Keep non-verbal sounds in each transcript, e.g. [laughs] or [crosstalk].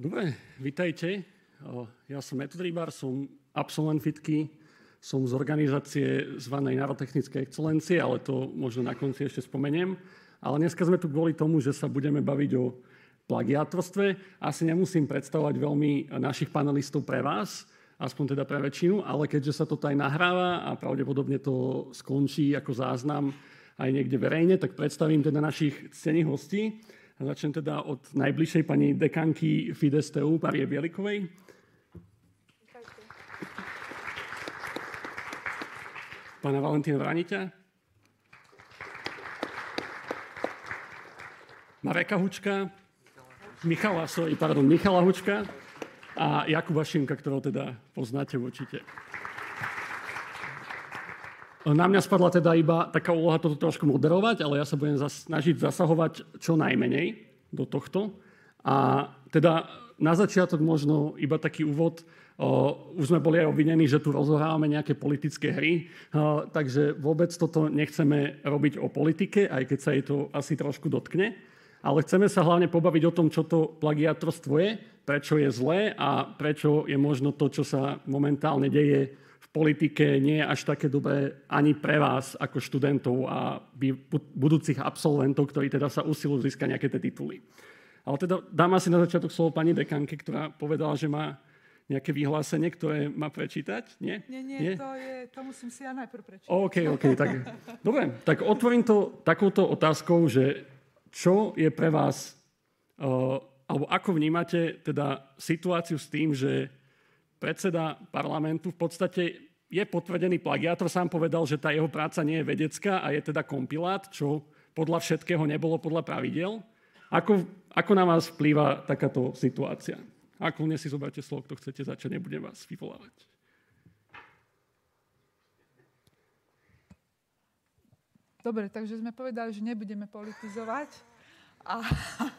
Dobre, vitajte. Ja som Metod Rybar, som absolvent fitky, som z organizácie zvanej Národtechnické excelencie, ale to možno na konci ešte spomeniem. Ale dneska sme tu kvôli tomu, že sa budeme baviť o plagiátorstve. Asi nemusím predstavovať veľmi našich panelistov pre vás, aspoň teda pre väčšinu, ale keďže sa toto aj nahráva a pravdepodobne to skončí ako záznam aj niekde verejne, tak predstavím teda našich cených hostí. Začnem teda od najbližšej pani dekanky Fides TU, Marie Bielikovej. Pána Valentína Vraniťa. Mareka Hučka. Michala, sorry, pardon, Michala Hučka a Jakuba Šimka, ktorého teda poznáte určite. Na mňa spadla teda iba taká úloha toto trošku moderovať, ale ja sa budem snažiť zasahovať čo najmenej do tohto. A teda na začiatok možno iba taký úvod. O, už sme boli aj obvinení, že tu rozohrávame nejaké politické hry, o, takže vôbec toto nechceme robiť o politike, aj keď sa jej to asi trošku dotkne. Ale chceme sa hlavne pobaviť o tom, čo to plagiatorstvo je, prečo je zlé a prečo je možno to, čo sa momentálne deje politike nie je až také dobré ani pre vás ako študentov a budúcich absolventov, ktorí teda sa usilujú získať nejaké tie tituly. Ale teda dám asi na začiatok slovo pani dekanke, ktorá povedala, že má nejaké vyhlásenie, ktoré má prečítať? Nie? Nie, nie, nie. To, je, to musím si ja najprv prečítať. OK, OK. Tak, dobre, tak otvorím to takouto otázkou, že čo je pre vás, uh, alebo ako vnímate teda situáciu s tým, že predseda parlamentu v podstate je potvrdený plagiátor, sám povedal, že tá jeho práca nie je vedecká a je teda kompilát, čo podľa všetkého nebolo podľa pravidel. Ako, ako na vás vplýva takáto situácia? Ako si zoberte slovo, kto chcete začať, nebudem vás vyvolávať. Dobre, takže sme povedali, že nebudeme politizovať. A,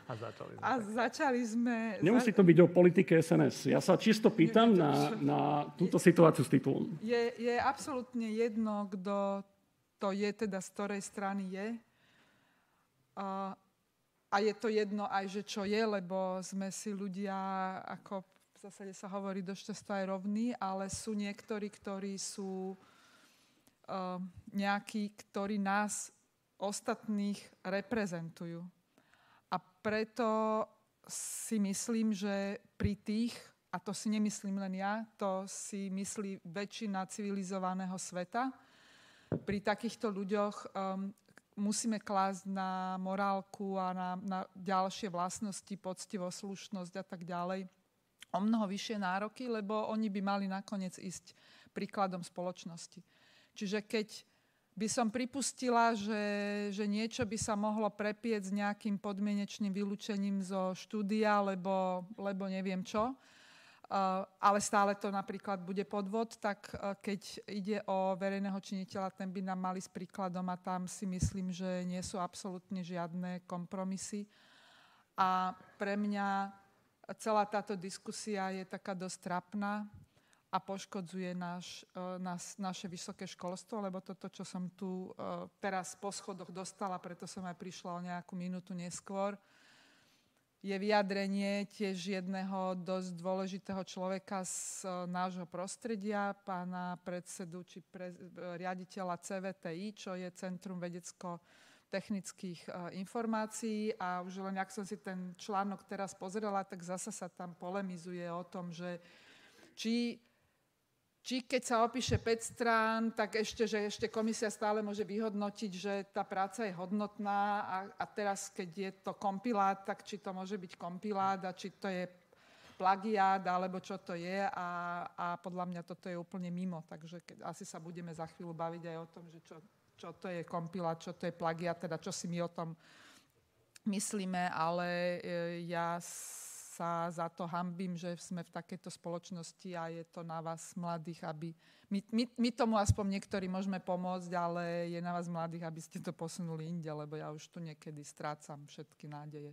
a začali sme. A začali sme... Nemusí to byť o politike SNS. Ja sa čisto pýtam na, na túto situáciu s titulom. Je, je absolútne jedno, kto to je, teda z ktorej strany je. A, a je to jedno aj, že čo je, lebo sme si ľudia, ako v zásade sa hovorí, dosť často aj rovní, ale sú niektorí, ktorí sú uh, nejakí, ktorí nás ostatných reprezentujú preto si myslím, že pri tých, a to si nemyslím len ja, to si myslí väčšina civilizovaného sveta, pri takýchto ľuďoch um, musíme klásť na morálku a na, na ďalšie vlastnosti, poctivosť, slušnosť a tak ďalej o mnoho vyššie nároky, lebo oni by mali nakoniec ísť príkladom spoločnosti. Čiže keď by som pripustila, že, že niečo by sa mohlo prepieť s nejakým podmienečným vylúčením zo štúdia, lebo, lebo neviem čo. Uh, ale stále to napríklad bude podvod, tak uh, keď ide o verejného činiteľa, ten by nám mali s príkladom a tam si myslím, že nie sú absolútne žiadne kompromisy. A pre mňa celá táto diskusia je taká dosť trapná, a poškodzuje naš, e, naš, naše vysoké školstvo, lebo toto, čo som tu e, teraz po schodoch dostala, preto som aj prišla o nejakú minútu neskôr, je vyjadrenie tiež jedného dosť dôležitého človeka z e, nášho prostredia, pána predsedu či pre, riaditeľa CVTI, čo je Centrum vedecko technických informácií. A už len ak som si ten článok teraz pozrela, tak zasa sa tam polemizuje o tom, že či či keď sa opíše 5 strán, tak ešte, že ešte komisia stále môže vyhodnotiť, že tá práca je hodnotná a, a teraz, keď je to kompilát, tak či to môže byť kompilát a či to je plagiát alebo čo to je a, a podľa mňa toto je úplne mimo, takže keď, asi sa budeme za chvíľu baviť aj o tom, že čo, čo to je kompilát, čo to je plagiát, teda čo si my o tom myslíme, ale e, ja sa za to hambím, že sme v takejto spoločnosti a je to na vás mladých, aby... My, my, my tomu aspoň niektorí môžeme pomôcť, ale je na vás mladých, aby ste to posunuli inde, lebo ja už tu niekedy strácam všetky nádeje.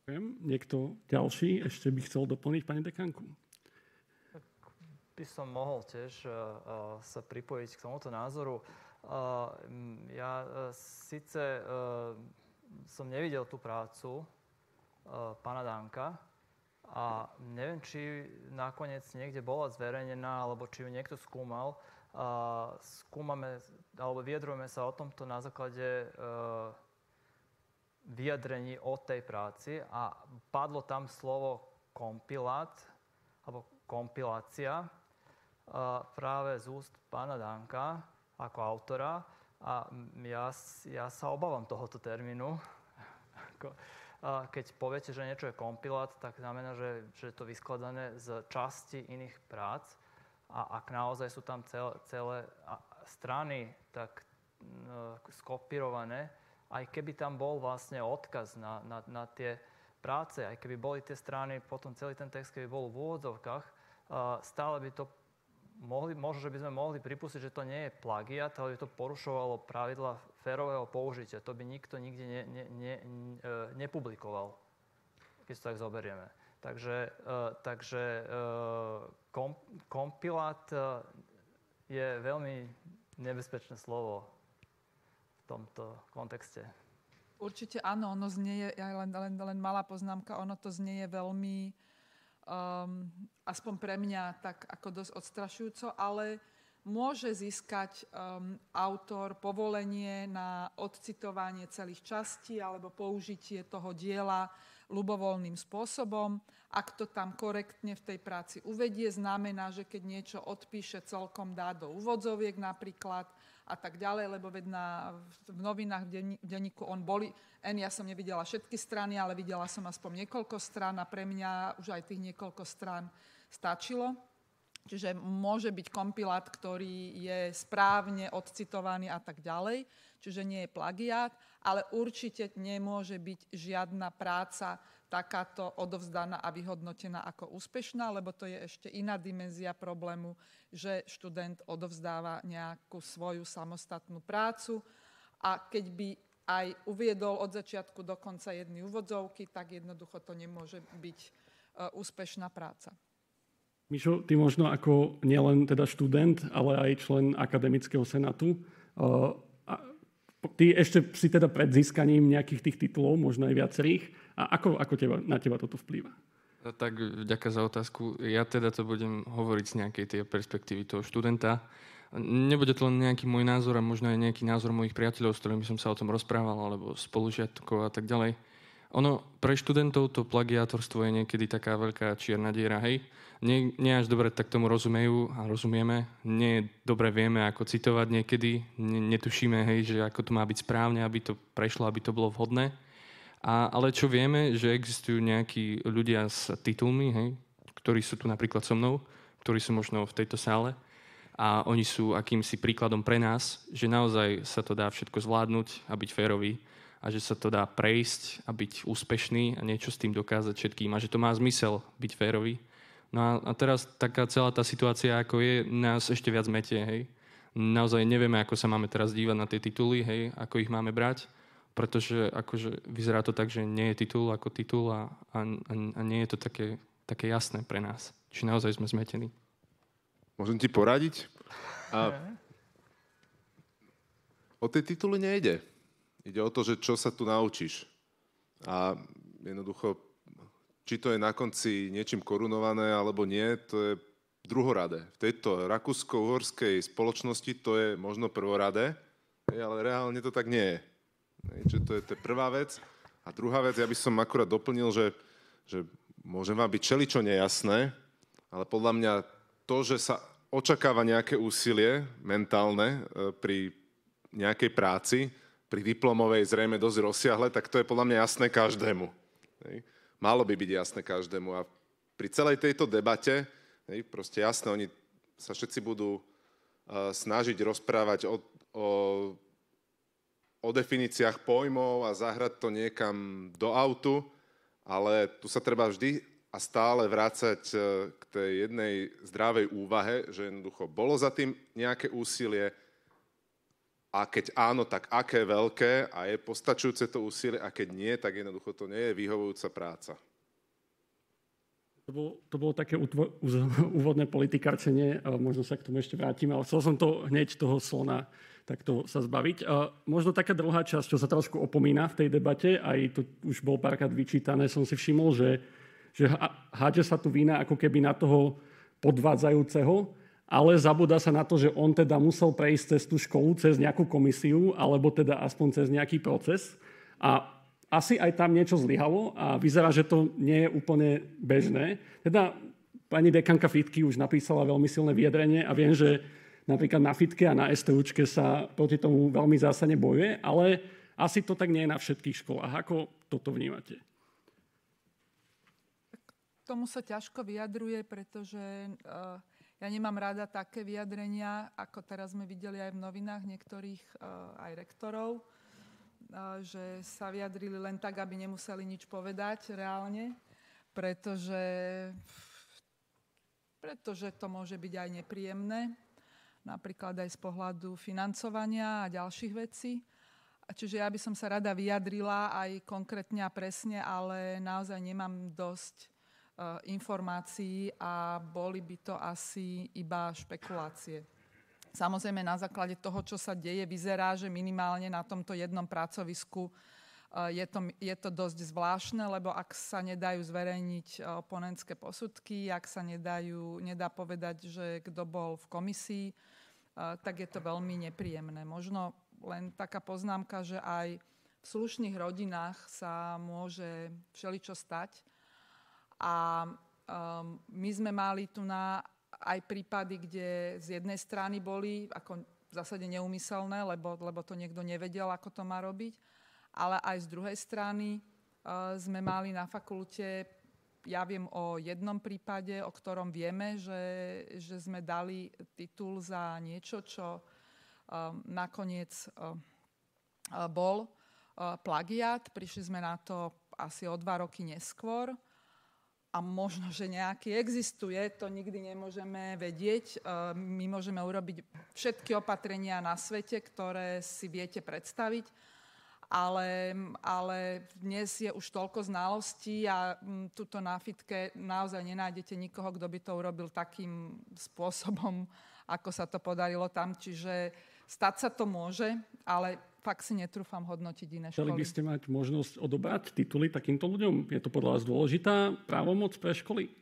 Ďakujem. Niekto ďalší ešte by chcel doplniť pani dekanku? by som mohol tiež uh, sa pripojiť k tomuto názoru. Uh, ja uh, síce uh, som nevidel tú prácu pána Danka. A neviem, či nakoniec niekde bola zverejnená, alebo či ju niekto skúmal. A skúmame, alebo vyjadrujeme sa o tomto na základe vyjadrení o tej práci a padlo tam slovo kompilát, alebo kompilácia práve z úst pána Danka ako autora a ja, ja sa obávam tohoto termínu. [laughs] Keď poviete, že niečo je kompilát, tak znamená, že, že je to vyskladané z časti iných prác. A ak naozaj sú tam celé, celé strany tak skopírované, aj keby tam bol vlastne odkaz na, na, na tie práce, aj keby boli tie strany, potom celý ten text, keby bol v úvodzovkách, stále by to mohli, možno, že by sme mohli pripustiť, že to nie je plagiat, ale by to porušovalo pravidla férového použitia. To by nikto nikde ne, ne, ne, e, nepublikoval, keď to tak zoberieme. Takže, e, takže e, kom, kompilát je veľmi nebezpečné slovo v tomto kontexte. Určite áno, ono znie, len, len, len malá poznámka, ono to znie veľmi um, aspoň pre mňa tak ako dosť odstrašujúco, ale môže získať um, autor povolenie na odcitovanie celých častí alebo použitie toho diela ľubovoľným spôsobom. Ak to tam korektne v tej práci uvedie, znamená, že keď niečo odpíše, celkom dá do úvodzoviek napríklad, a tak ďalej, lebo veď na, v novinách, v denníku on boli, N, ja som nevidela všetky strany, ale videla som aspoň niekoľko strán a pre mňa už aj tých niekoľko strán stačilo. Čiže môže byť kompilát, ktorý je správne odcitovaný a tak ďalej, čiže nie je plagiát, ale určite nemôže byť žiadna práca takáto odovzdaná a vyhodnotená ako úspešná, lebo to je ešte iná dimenzia problému, že študent odovzdáva nejakú svoju samostatnú prácu a keď by aj uviedol od začiatku do konca jedny úvodzovky, tak jednoducho to nemôže byť e, úspešná práca. Mišo, ty možno ako nielen teda študent, ale aj člen akademického senátu, e, ty ešte si teda pred získaním nejakých tých titulov, možno aj viacerých, a ako, ako teba, na teba toto vplýva? Tak ďakujem za otázku. Ja teda to budem hovoriť z nejakej tej perspektívy toho študenta. Nebude to len nejaký môj názor a možno aj nejaký názor mojich priateľov, s ktorými som sa o tom rozprával, alebo spolužiatkov a tak ďalej. Ono, pre študentov to plagiátorstvo je niekedy taká veľká čierna diera, hej. Nie, nie až dobre tak tomu rozumejú a rozumieme. Nie dobre vieme, ako citovať niekedy. Netušíme, hej, že ako to má byť správne, aby to prešlo, aby to bolo vhodné. A, ale čo vieme, že existujú nejakí ľudia s titulmi, hej, ktorí sú tu napríklad so mnou, ktorí sú možno v tejto sále a oni sú akýmsi príkladom pre nás, že naozaj sa to dá všetko zvládnuť a byť férový a že sa to dá prejsť a byť úspešný a niečo s tým dokázať všetkým a že to má zmysel byť férový. No a, a teraz taká celá tá situácia, ako je, nás ešte viac metie, hej. Naozaj nevieme, ako sa máme teraz dívať na tie tituly, hej, ako ich máme brať pretože akože vyzerá to tak, že nie je titul ako titul a, a, a nie je to také, také jasné pre nás. Či naozaj sme zmetení. Môžem ti poradiť? A o tie tituly nejde. Ide o to, že čo sa tu naučíš. A jednoducho, či to je na konci niečím korunované alebo nie, to je druhoradé. V tejto rakúsko-uhorskej spoločnosti to je možno prvoradé, ale reálne to tak nie je. Čiže to je, to prvá vec. A druhá vec, ja by som akurát doplnil, že, že môžem vám byť čeličo nejasné, ale podľa mňa to, že sa očakáva nejaké úsilie mentálne e, pri nejakej práci, pri diplomovej zrejme dosť rozsiahle, tak to je podľa mňa jasné každému. Malo by byť jasné každému. A pri celej tejto debate, proste jasné, oni sa všetci budú e, snažiť rozprávať o, o o definíciách pojmov a zahrať to niekam do autu, ale tu sa treba vždy a stále vrácať e, k tej jednej zdravej úvahe, že jednoducho bolo za tým nejaké úsilie a keď áno, tak aké veľké a je postačujúce to úsilie a keď nie, tak jednoducho to nie je vyhovujúca práca. To bolo, to bolo také utvo- [laughs] úvodné politikárčenie, možno sa k tomu ešte vrátime, ale chcel som to hneď toho slona takto sa zbaviť. Možno taká druhá časť, čo sa trošku opomína v tej debate, aj to už bol párkrát vyčítané, som si všimol, že, že hádže sa tu vína ako keby na toho podvádzajúceho, ale zabúda sa na to, že on teda musel prejsť cez tú školu, cez nejakú komisiu, alebo teda aspoň cez nejaký proces. A asi aj tam niečo zlyhalo a vyzerá, že to nie je úplne bežné. Teda pani dekanka Fitky už napísala veľmi silné vyjadrenie a viem, že napríklad na Fitke a na STUčke sa proti tomu veľmi zásadne bojuje, ale asi to tak nie je na všetkých školách. Ako toto vnímate? Tomu sa ťažko vyjadruje, pretože uh, ja nemám rada také vyjadrenia, ako teraz sme videli aj v novinách niektorých uh, aj rektorov, uh, že sa vyjadrili len tak, aby nemuseli nič povedať reálne, pretože, pretože to môže byť aj nepríjemné napríklad aj z pohľadu financovania a ďalších vecí. Čiže ja by som sa rada vyjadrila aj konkrétne a presne, ale naozaj nemám dosť informácií a boli by to asi iba špekulácie. Samozrejme na základe toho, čo sa deje, vyzerá, že minimálne na tomto jednom pracovisku uh, je to, je to dosť zvláštne, lebo ak sa nedajú zverejniť uh, oponentské posudky, ak sa nedajú, nedá povedať, že kto bol v komisii, tak je to veľmi nepríjemné. Možno len taká poznámka, že aj v slušných rodinách sa môže všeličo stať. A um, my sme mali tu na aj prípady, kde z jednej strany boli ako v zásade neumyselné, lebo, lebo to niekto nevedel, ako to má robiť, ale aj z druhej strany uh, sme mali na fakulte ja viem o jednom prípade, o ktorom vieme, že, že sme dali titul za niečo, čo um, nakoniec uh, bol uh, plagiat. Prišli sme na to asi o dva roky neskôr a možno, že nejaký existuje, to nikdy nemôžeme vedieť. Uh, my môžeme urobiť všetky opatrenia na svete, ktoré si viete predstaviť ale, ale dnes je už toľko znalostí a mm, tuto na fitke naozaj nenájdete nikoho, kto by to urobil takým spôsobom, ako sa to podarilo tam. Čiže stať sa to môže, ale fakt si netrúfam hodnotiť iné školy. Chceli by ste mať možnosť odobrať tituly takýmto ľuďom? Je to podľa vás dôležitá právomoc pre školy?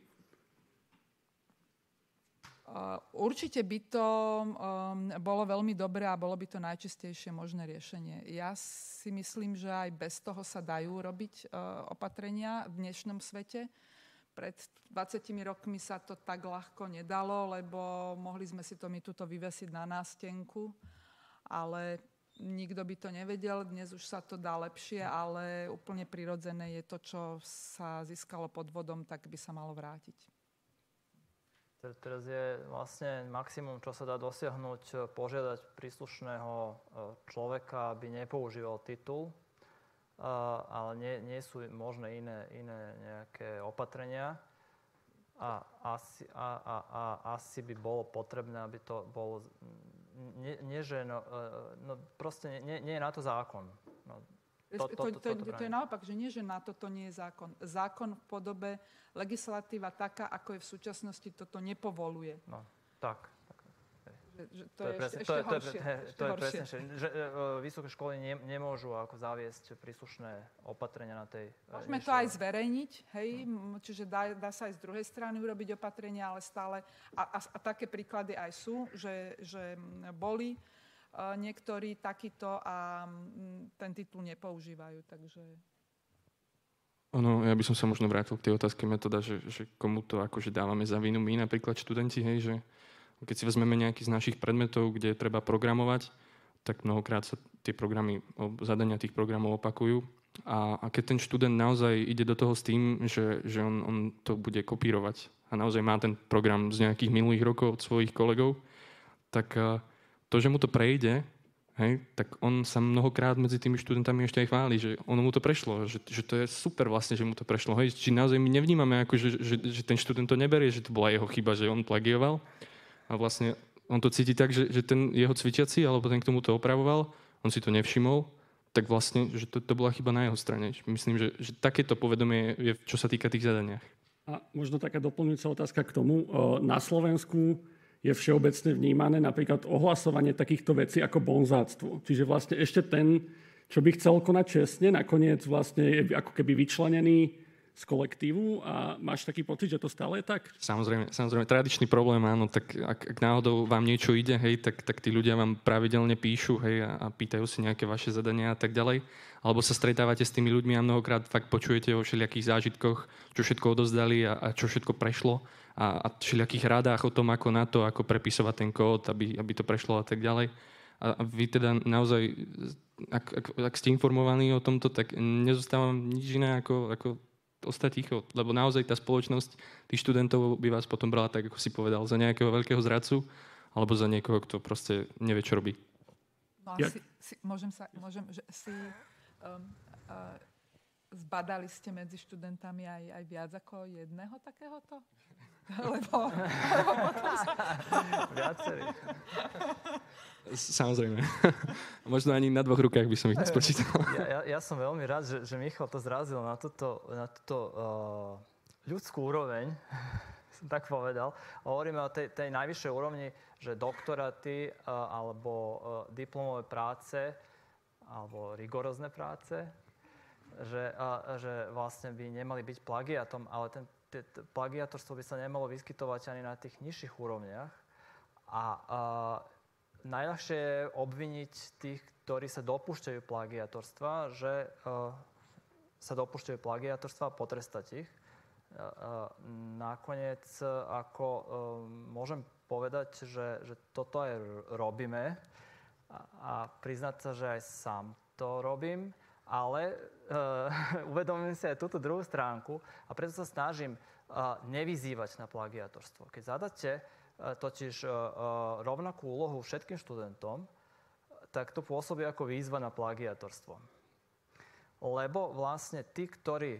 Určite by to um, bolo veľmi dobré a bolo by to najčistejšie možné riešenie. Ja si myslím, že aj bez toho sa dajú robiť uh, opatrenia v dnešnom svete. Pred 20 rokmi sa to tak ľahko nedalo, lebo mohli sme si to my tuto vyvesiť na nástenku, ale nikto by to nevedel. Dnes už sa to dá lepšie, ale úplne prirodzené je to, čo sa získalo pod vodom, tak by sa malo vrátiť. Teraz je vlastne maximum, čo sa dá dosiahnuť, požiadať príslušného e, človeka, aby nepoužíval titul, ale nie, nie sú možné iné, iné nejaké opatrenia. A asi, a, a, a asi by bolo potrebné, aby to bolo... Nie, nie že no, no proste nie, nie je na to zákon. No, to, to, to, to, to, to je naopak, že nie, že na toto nie je zákon. Zákon v podobe legislatíva taká, ako je v súčasnosti, toto nepovoluje. No, tak. Že, to, to, je presne, ešte, to, horšie, to, ešte to je presne, že uh, vysoké školy ne, nemôžu ako zaviesť príslušné opatrenia na tej... Uh, Môžeme to aj zverejniť, hej, no. čiže dá, dá sa aj z druhej strany urobiť opatrenia, ale stále... A, a, a také príklady aj sú, že, že boli niektorí takýto a ten titul nepoužívajú. Takže... Ono, ja by som sa možno vrátil k tej otázke metoda, že, že komu to akože dávame za vinu my, napríklad študenti, hej, že keď si vezmeme nejaký z našich predmetov, kde treba programovať, tak mnohokrát sa tie programy, zadania tých programov opakujú. A, a keď ten študent naozaj ide do toho s tým, že, že on, on to bude kopírovať a naozaj má ten program z nejakých minulých rokov od svojich kolegov, tak to, že mu to prejde, hej, tak on sa mnohokrát medzi tými študentami ešte aj chváli, že ono mu to prešlo, že, že to je super vlastne, že mu to prešlo. Hej. Či naozaj my nevnímame, ako, že, že, že ten študent to neberie, že to bola jeho chyba, že on plagioval a vlastne on to cíti tak, že, že ten jeho cvičiaci, alebo ten, k tomu to opravoval, on si to nevšimol, tak vlastne, že to, to bola chyba na jeho strane. Myslím, že, že takéto povedomie je, čo sa týka tých zadaniach. A možno taká doplňujúca otázka k tomu. Na Slovensku je všeobecne vnímané napríklad ohlasovanie takýchto vecí ako bonzáctvo. Čiže vlastne ešte ten, čo by chcel konať čestne, nakoniec vlastne je ako keby vyčlenený z kolektívu a máš taký pocit, že to stále je tak? Samozrejme, samozrejme tradičný problém, áno, tak ak, ak náhodou vám niečo ide, hej, tak, tak tí ľudia vám pravidelne píšu, hej, a, a pýtajú si nejaké vaše zadania a tak ďalej. Alebo sa stretávate s tými ľuďmi a mnohokrát fakt počujete o všelijakých zážitkoch, čo všetko odozdali a, a čo všetko prešlo a, a všelijakých rádách o tom, ako na to, ako prepisovať ten kód, aby, aby to prešlo a tak ďalej. A vy teda naozaj, ak, ak, ak ste informovaní o tomto, tak nezostávam nič iné ako, ako ostať ticho, lebo naozaj tá spoločnosť tých študentov by vás potom brala tak, ako si povedal, za nejakého veľkého zradcu, alebo za niekoho, kto proste nevie, čo robí. No ja... si, si, môžem sa, môžem, že si um, uh, zbadali ste medzi študentami aj, aj viac ako jedného takéhoto? [laughs] Lebo, lebo potom sa... Viacerí. Samozrejme. [laughs] Možno ani na dvoch rukách by som ich nespočítal. Ja, ja, ja som veľmi rád, že, že Michal to zrazil na túto, na túto uh, ľudskú úroveň, [laughs] som tak povedal. Hovoríme o tej, tej najvyššej úrovni, že doktoraty uh, alebo uh, diplomové práce alebo rigorózne práce, že, uh, že vlastne by nemali byť plagiatom, ale ten plagiatorstvo by sa nemalo vyskytovať ani na tých nižších úrovniach. A uh, najľahšie je obviniť tých, ktorí sa dopúšťajú plagiatorstva, že uh, sa dopúšťajú plagiatorstva a potrestať ich. Uh, uh, nakoniec, ako uh, môžem povedať, že, že toto aj robíme a, a priznať sa, že aj sám to robím, ale uh, [laughs] uvedomím si aj túto druhú stránku a preto sa snažím uh, nevyzývať na plagiatorstvo. Keď zadáte E, totiž e, e, rovnakú úlohu všetkým študentom, tak to pôsobí ako výzva na plagiatorstvo. Lebo vlastne tí, ktorí,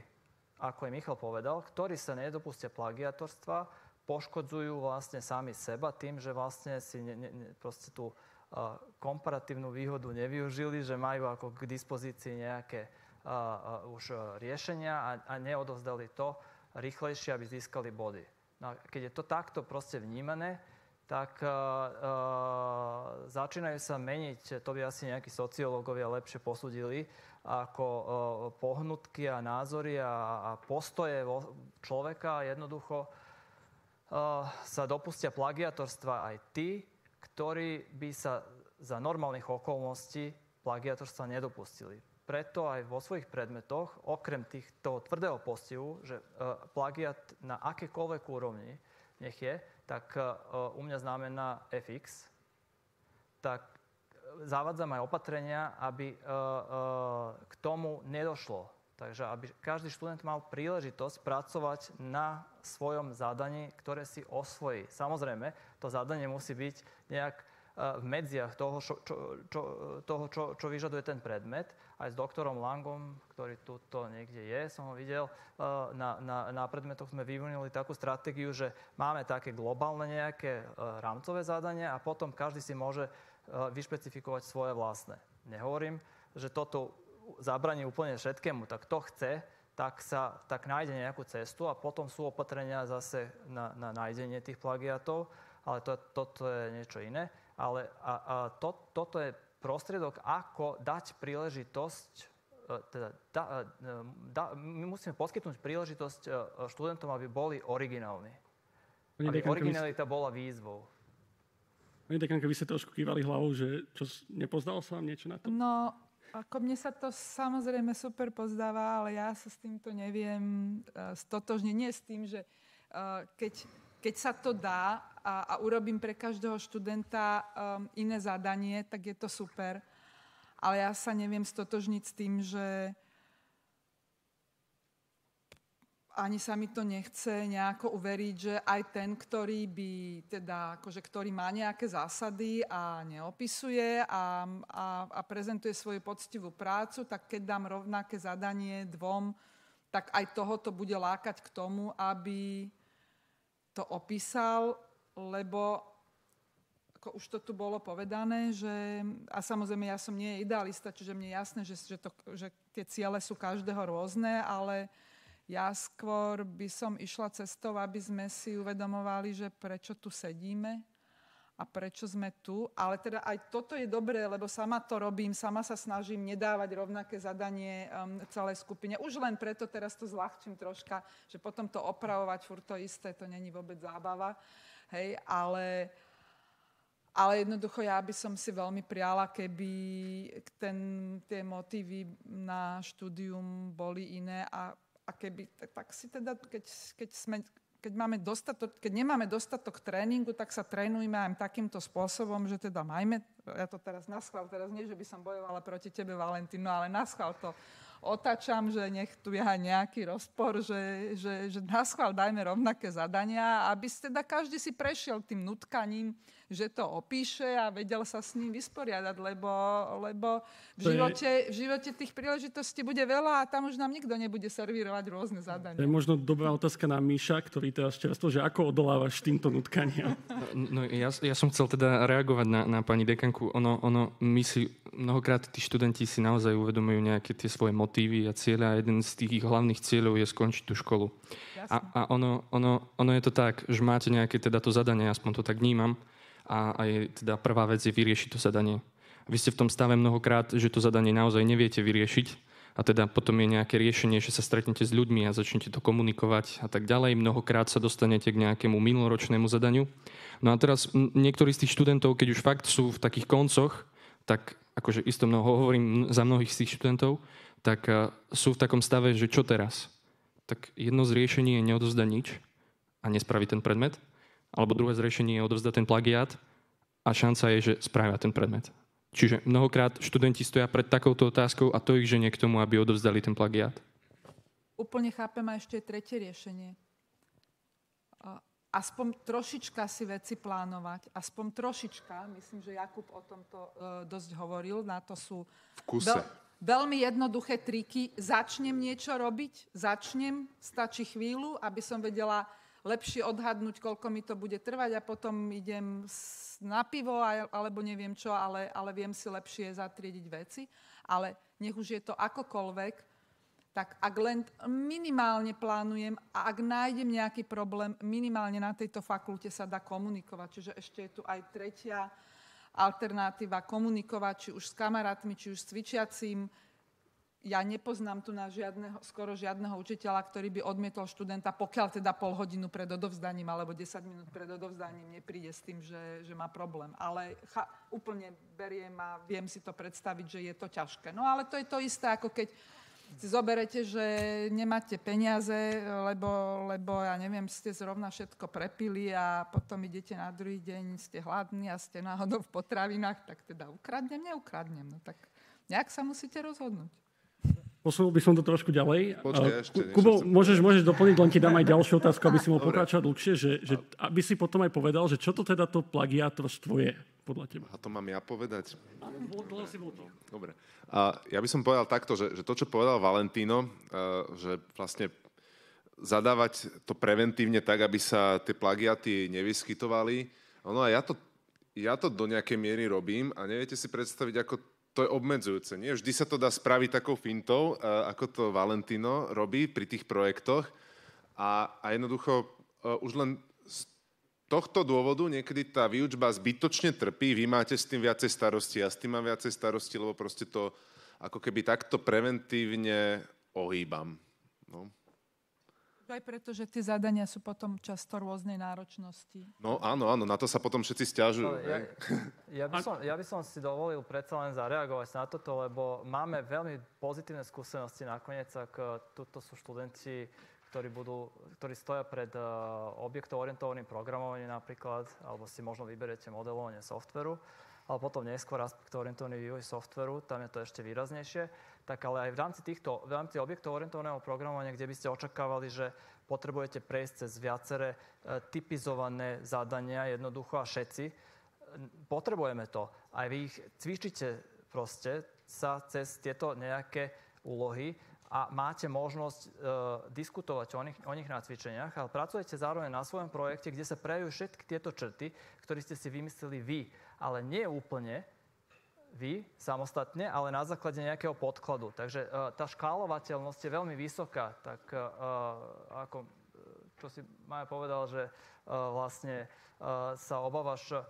ako je Michal povedal, ktorí sa nedopustia plagiatorstva, poškodzujú vlastne sami seba tým, že vlastne si ne, ne, proste tú uh, komparatívnu výhodu nevyužili, že majú ako k dispozícii nejaké už riešenia a, a neodovzdali to rýchlejšie, aby získali body. No keď je to takto proste vnímané, tak uh, začínajú sa meniť, to by asi nejakí sociológovia lepšie posudili, ako pohnutky a názory a, a postoje človeka jednoducho sa dopustia plagiatorstva aj tí, ktorí by sa za normálnych okolností plagiatorstva nedopustili preto aj vo svojich predmetoch, okrem tých, toho tvrdého postihu, že uh, plagiat na akékoľvek úrovni nech je, tak uh, u mňa znamená FX, tak zavádzam aj opatrenia, aby k tomu nedošlo. Takže aby každý študent mal príležitosť pracovať na svojom zadaní, ktoré si osvojí. Samozrejme, to zadanie musí byť nejak v medziach toho, čo, čo, čo, toho čo, čo vyžaduje ten predmet. Aj s doktorom Langom, ktorý tu niekde je, som ho videl, na, na, na predmetoch sme vyvinuli takú stratégiu, že máme také globálne nejaké rámcové zadania a potom každý si môže vyšpecifikovať svoje vlastné. Nehovorím, že toto zabraní úplne všetkému, tak to chce, tak sa tak nájde nejakú cestu a potom sú opatrenia zase na, na nájdenie tých plagiatov, ale to, toto je niečo iné ale a, a to, toto je prostriedok, ako dať príležitosť, e, teda da, e, da, my musíme poskytnúť príležitosť e, študentom, aby boli originálni. Pani aby originalita bola výzvou. Pani dekanka, vy ste trošku kývali hlavou, že čo, nepozdalo sa vám niečo na to? No, ako mne sa to samozrejme super pozdáva, ale ja sa s týmto neviem uh, stotožniť. Nie s tým, že uh, keď keď sa to dá a, a urobím pre každého študenta um, iné zadanie, tak je to super. Ale ja sa neviem stotožniť s tým, že ani sa mi to nechce nejako uveriť, že aj ten, ktorý by teda, akože, ktorý má nejaké zásady a neopisuje a, a, a prezentuje svoju poctivú prácu, tak keď dám rovnaké zadanie dvom, tak aj tohoto bude lákať k tomu, aby to opísal, lebo ako už to tu bolo povedané, že, a samozrejme ja som nie idealista, čiže mne je jasné, že, že, to, že tie ciele sú každého rôzne, ale Ja skôr by som išla cestou, aby sme si uvedomovali, že prečo tu sedíme a prečo sme tu. Ale teda aj toto je dobré, lebo sama to robím, sama sa snažím nedávať rovnaké zadanie um, celej skupine. Už len preto teraz to zľahčím troška, že potom to opravovať furt to isté, to není vôbec zábava. Hej, ale ale jednoducho ja by som si veľmi priala, keby ten, tie motívy na štúdium boli iné a, a keby, tak si teda, keď, keď, sme, keď, máme dostatok, keď nemáme dostatok tréningu, tak sa trénujme aj takýmto spôsobom, že teda majme, ja to teraz naschval, teraz nie, že by som bojovala proti tebe, Valentínu, ale naschval to otáčam, že nech tu je aj nejaký rozpor, že, že, že na schvál dajme rovnaké zadania, aby teda každý si prešiel tým nutkaním, že to opíše a vedel sa s ním vysporiadať, lebo, lebo v, živote, v živote tých príležitostí bude veľa a tam už nám nikto nebude servírovať rôzne zadania. To je možno dobrá otázka na Míša, ktorý teraz čerstvo, že ako odolávaš týmto nutkaniam? No, ja, ja som chcel teda reagovať na, na pani dekanku. Ono, ono, my si mnohokrát tí študenti si naozaj uvedomujú nejaké tie svoje motívy a cieľe a jeden z tých ich hlavných cieľov je skončiť tú školu. A, a ono, ono, ono je to tak, že máte nejaké teda to zadanie, aspoň to tak vnímam, a, a je teda prvá vec je vyriešiť to zadanie. Vy ste v tom stave mnohokrát, že to zadanie naozaj neviete vyriešiť a teda potom je nejaké riešenie, že sa stretnete s ľuďmi a začnete to komunikovať a tak ďalej. Mnohokrát sa dostanete k nejakému minuloročnému zadaniu. No a teraz niektorí z tých študentov, keď už fakt sú v takých koncoch, tak akože isto mnoho hovorím za mnohých z tých študentov, tak sú v takom stave, že čo teraz? Tak jedno z riešení je neodozdať nič a nespraviť ten predmet, alebo druhé z riešení je odozdať ten plagiát a šanca je, že spravia ten predmet. Čiže mnohokrát študenti stoja pred takouto otázkou a to ich ženie k tomu, aby odovzdali ten plagiát. Úplne chápem a ešte je tretie riešenie aspoň trošička si veci plánovať, aspoň trošička, myslím, že Jakub o tomto uh, dosť hovoril, na to sú Veľ, veľmi jednoduché triky. Začnem niečo robiť, začnem, stačí chvíľu, aby som vedela lepšie odhadnúť, koľko mi to bude trvať a potom idem na pivo alebo neviem čo, ale, ale viem si lepšie zatriediť veci. Ale nech už je to akokoľvek, tak ak len minimálne plánujem a ak nájdem nejaký problém, minimálne na tejto fakulte sa dá komunikovať. Čiže ešte je tu aj tretia alternatíva komunikovať, či už s kamarátmi, či už s cvičiacím. Ja nepoznám tu na žiadneho, skoro žiadneho učiteľa, ktorý by odmietol študenta, pokiaľ teda pol hodinu pred odovzdaním alebo 10 minút pred odovzdaním nepríde s tým, že, že má problém. Ale cha, úplne beriem a viem si to predstaviť, že je to ťažké. No ale to je to isté, ako keď si zoberete, že nemáte peniaze, lebo, lebo ja neviem, ste zrovna všetko prepili a potom idete na druhý deň, ste hladní a ste náhodou v potravinách, tak teda ukradnem, neukradnem. No tak nejak sa musíte rozhodnúť. Posunul by som to trošku ďalej. Počkaj, ešte Kubo, môžeš, môžeš doplniť, len ti dám aj ďalšiu otázku, aby si mohol pokračovať dlhšie, že, že aby si potom aj povedal, že čo to teda to plagiátorstvo je podľa teba. A to mám ja povedať? Dobre. A ja by som povedal takto, že, že to, čo povedal Valentino, uh, že vlastne zadávať to preventívne tak, aby sa tie plagiaty nevyskytovali. Ono a ja to, ja to do nejakej miery robím a neviete si predstaviť, ako to je obmedzujúce. Nie vždy sa to dá spraviť takou fintou, ako to Valentino robí pri tých projektoch. A, a jednoducho už len z tohto dôvodu niekedy tá výučba zbytočne trpí, vy máte s tým viacej starosti, ja s tým mám viacej starosti, lebo proste to ako keby takto preventívne ohýbam. No. Aj preto, že tie zadania sú potom často rôznej náročnosti. No áno, áno, na to sa potom všetci stiažujú. No, ja, [laughs] ja, by som, ja by som si dovolil predsa len zareagovať na toto, lebo máme veľmi pozitívne skúsenosti nakoniec, ak e, tuto sú študenti, ktorí, budú, ktorí stoja pred uh, objektov orientovaným programovaním napríklad, alebo si možno vyberete modelovanie softveru, ale potom neskôr aspekt orientovaný vývoj softveru, tam je to ešte výraznejšie tak ale aj v rámci týchto, v rámci objektov orientovaného programovania, kde by ste očakávali, že potrebujete prejsť cez viaceré e, typizované zadania jednoducho a všetci, potrebujeme to. Aj vy ich cvičíte proste sa cez tieto nejaké úlohy a máte možnosť e, diskutovať o nich, o nich na cvičeniach, ale pracujete zároveň na svojom projekte, kde sa prejavujú všetky tieto črty, ktoré ste si vymysleli vy, ale nie úplne, vy samostatne, ale na základe nejakého podkladu. Takže uh, tá škálovateľnosť je veľmi vysoká. Tak uh, ako, čo si Maja povedal, že uh, vlastne uh, sa obávaš uh,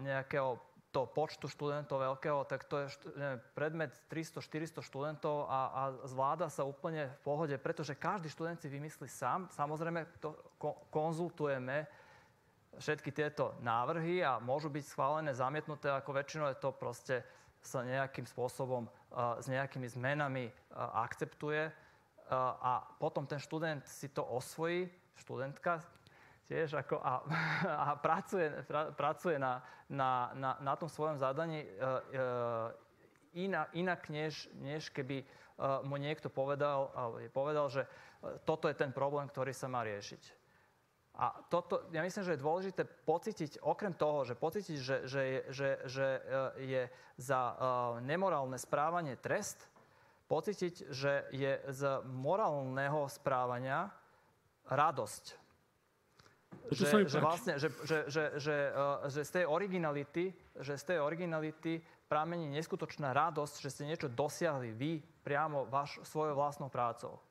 nejakého to počtu študentov veľkého, tak to je neviem, predmet 300-400 študentov a, a zvláda sa úplne v pohode, pretože každý študent si vymyslí sám. Samozrejme, to konzultujeme všetky tieto návrhy a môžu byť schválené, zamietnuté, ako väčšinou je to proste sa nejakým spôsobom s nejakými zmenami akceptuje a potom ten študent si to osvojí, študentka tiež ako a, a pracuje, pra, pracuje na, na, na, na tom svojom zadaní uh, uh, inak, inak než, než keby uh, mu niekto povedal, povedal, že toto je ten problém, ktorý sa má riešiť. A toto, ja myslím, že je dôležité pocítiť, okrem toho, že pocítiť, že, že, že, že e, je za uh, nemorálne správanie trest, pocítiť, že je z morálneho správania radosť. Že, že, vlastne, že, že, že, že, uh, že z tej originality, že z tej originality pramení neskutočná radosť, že ste niečo dosiahli vy priamo vaš, svojou vlastnou prácou.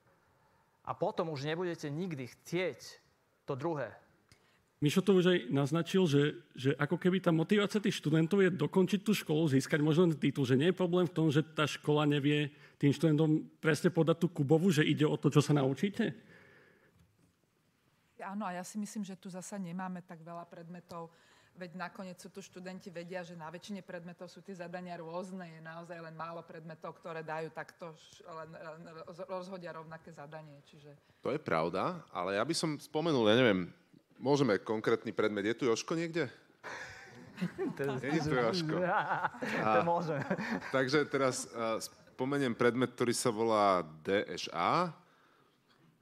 A potom už nebudete nikdy chcieť to druhé. Mišo to už aj naznačil, že, že ako keby tá motivácia tých študentov je dokončiť tú školu, získať možno ten titul, že nie je problém v tom, že tá škola nevie tým študentom presne podať tú kubovu, že ide o to, čo sa naučíte? Áno, a ja si myslím, že tu zasa nemáme tak veľa predmetov, veď nakoniec sú tu študenti vedia, že na väčšine predmetov sú tie zadania rôzne, je naozaj len málo predmetov, ktoré dajú takto, len, len rozhodia rovnaké zadanie. Čiže... To je pravda, ale ja by som spomenul, ja neviem, môžeme konkrétny predmet, je tu Joško niekde? [laughs] Nie je tu Joško. [laughs] A. Takže teraz uh, spomeniem predmet, ktorý sa volá DSA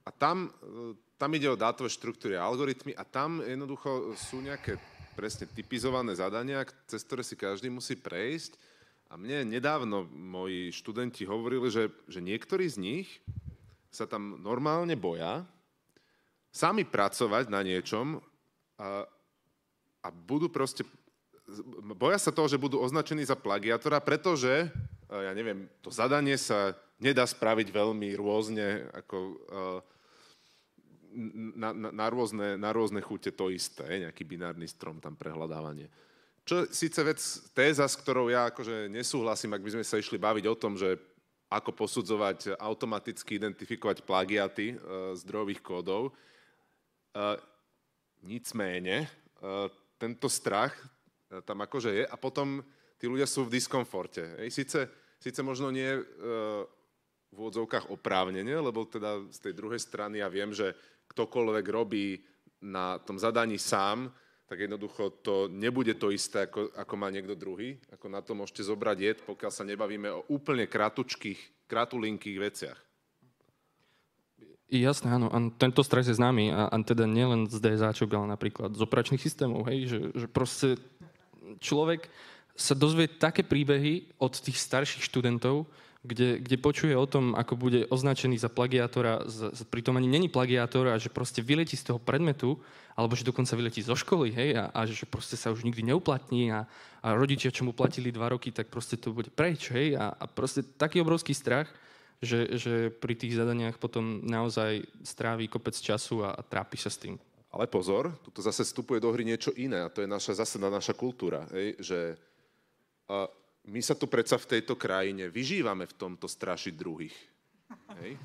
a tam, uh, tam ide o dátové štruktúry a algoritmy a tam jednoducho sú nejaké presne typizované zadania, cez ktoré si každý musí prejsť. A mne nedávno moji študenti hovorili, že, že niektorí z nich sa tam normálne boja sami pracovať na niečom a, a budú proste... Boja sa toho, že budú označení za plagiatora, pretože, ja neviem, to zadanie sa nedá spraviť veľmi rôzne, ako... Uh, na, na, na, rôzne, na rôzne chute to isté, nejaký binárny strom tam prehľadávanie. Čo síce vec, téza, s ktorou ja akože nesúhlasím, ak by sme sa išli baviť o tom, že ako posudzovať, automaticky identifikovať plagiaty e, zdrojových kódov. E, nicméne, e, tento strach e, tam akože je a potom tí ľudia sú v diskomforte. Ej, síce, síce možno nie e, v úvodzovkách oprávnenie, lebo teda z tej druhej strany ja viem, že ktokoľvek robí na tom zadaní sám, tak jednoducho to nebude to isté, ako, ako má niekto druhý. Ako na to môžete zobrať jed, pokiaľ sa nebavíme o úplne kratučkých, kratulinkých veciach. Jasné, áno. A tento stres je známy. A, a teda nielen z DSAčok, ale napríklad z operačných systémov. Hej? Že, že proste človek sa dozvie také príbehy od tých starších študentov, kde, kde počuje o tom, ako bude označený za plagiátora, z, z, pritom ani není plagiátor a že proste vyletí z toho predmetu, alebo že dokonca vyletí zo školy, hej, a, a že proste sa už nikdy neuplatní a, a rodičia, čo mu platili dva roky, tak proste to bude preč, hej, a, a proste taký obrovský strach, že, že pri tých zadaniach potom naozaj stráví kopec času a, a trápi sa s tým. Ale pozor, tu zase vstupuje do hry niečo iné a to je naša, zase naša kultúra, hej, že a, my sa tu predsa v tejto krajine vyžívame v tomto strašiť druhých. Hej?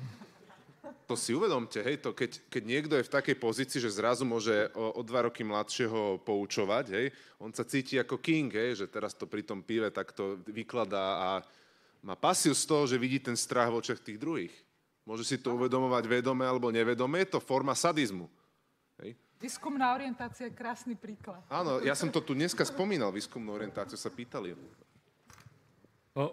To si uvedomte, hej, to keď, keď niekto je v takej pozícii, že zrazu môže o, o dva roky mladšieho poučovať, hej, on sa cíti ako king, hej, že teraz to pri tom pive takto vykladá a má pasiu z toho, že vidí ten strach v očiach tých druhých. Môže si to uvedomovať vedome alebo nevedome, je to forma sadizmu. Hej. Výskumná orientácia je krásny príklad. Áno, ja som to tu dneska spomínal, výskumnú orientáciu sa pýtali.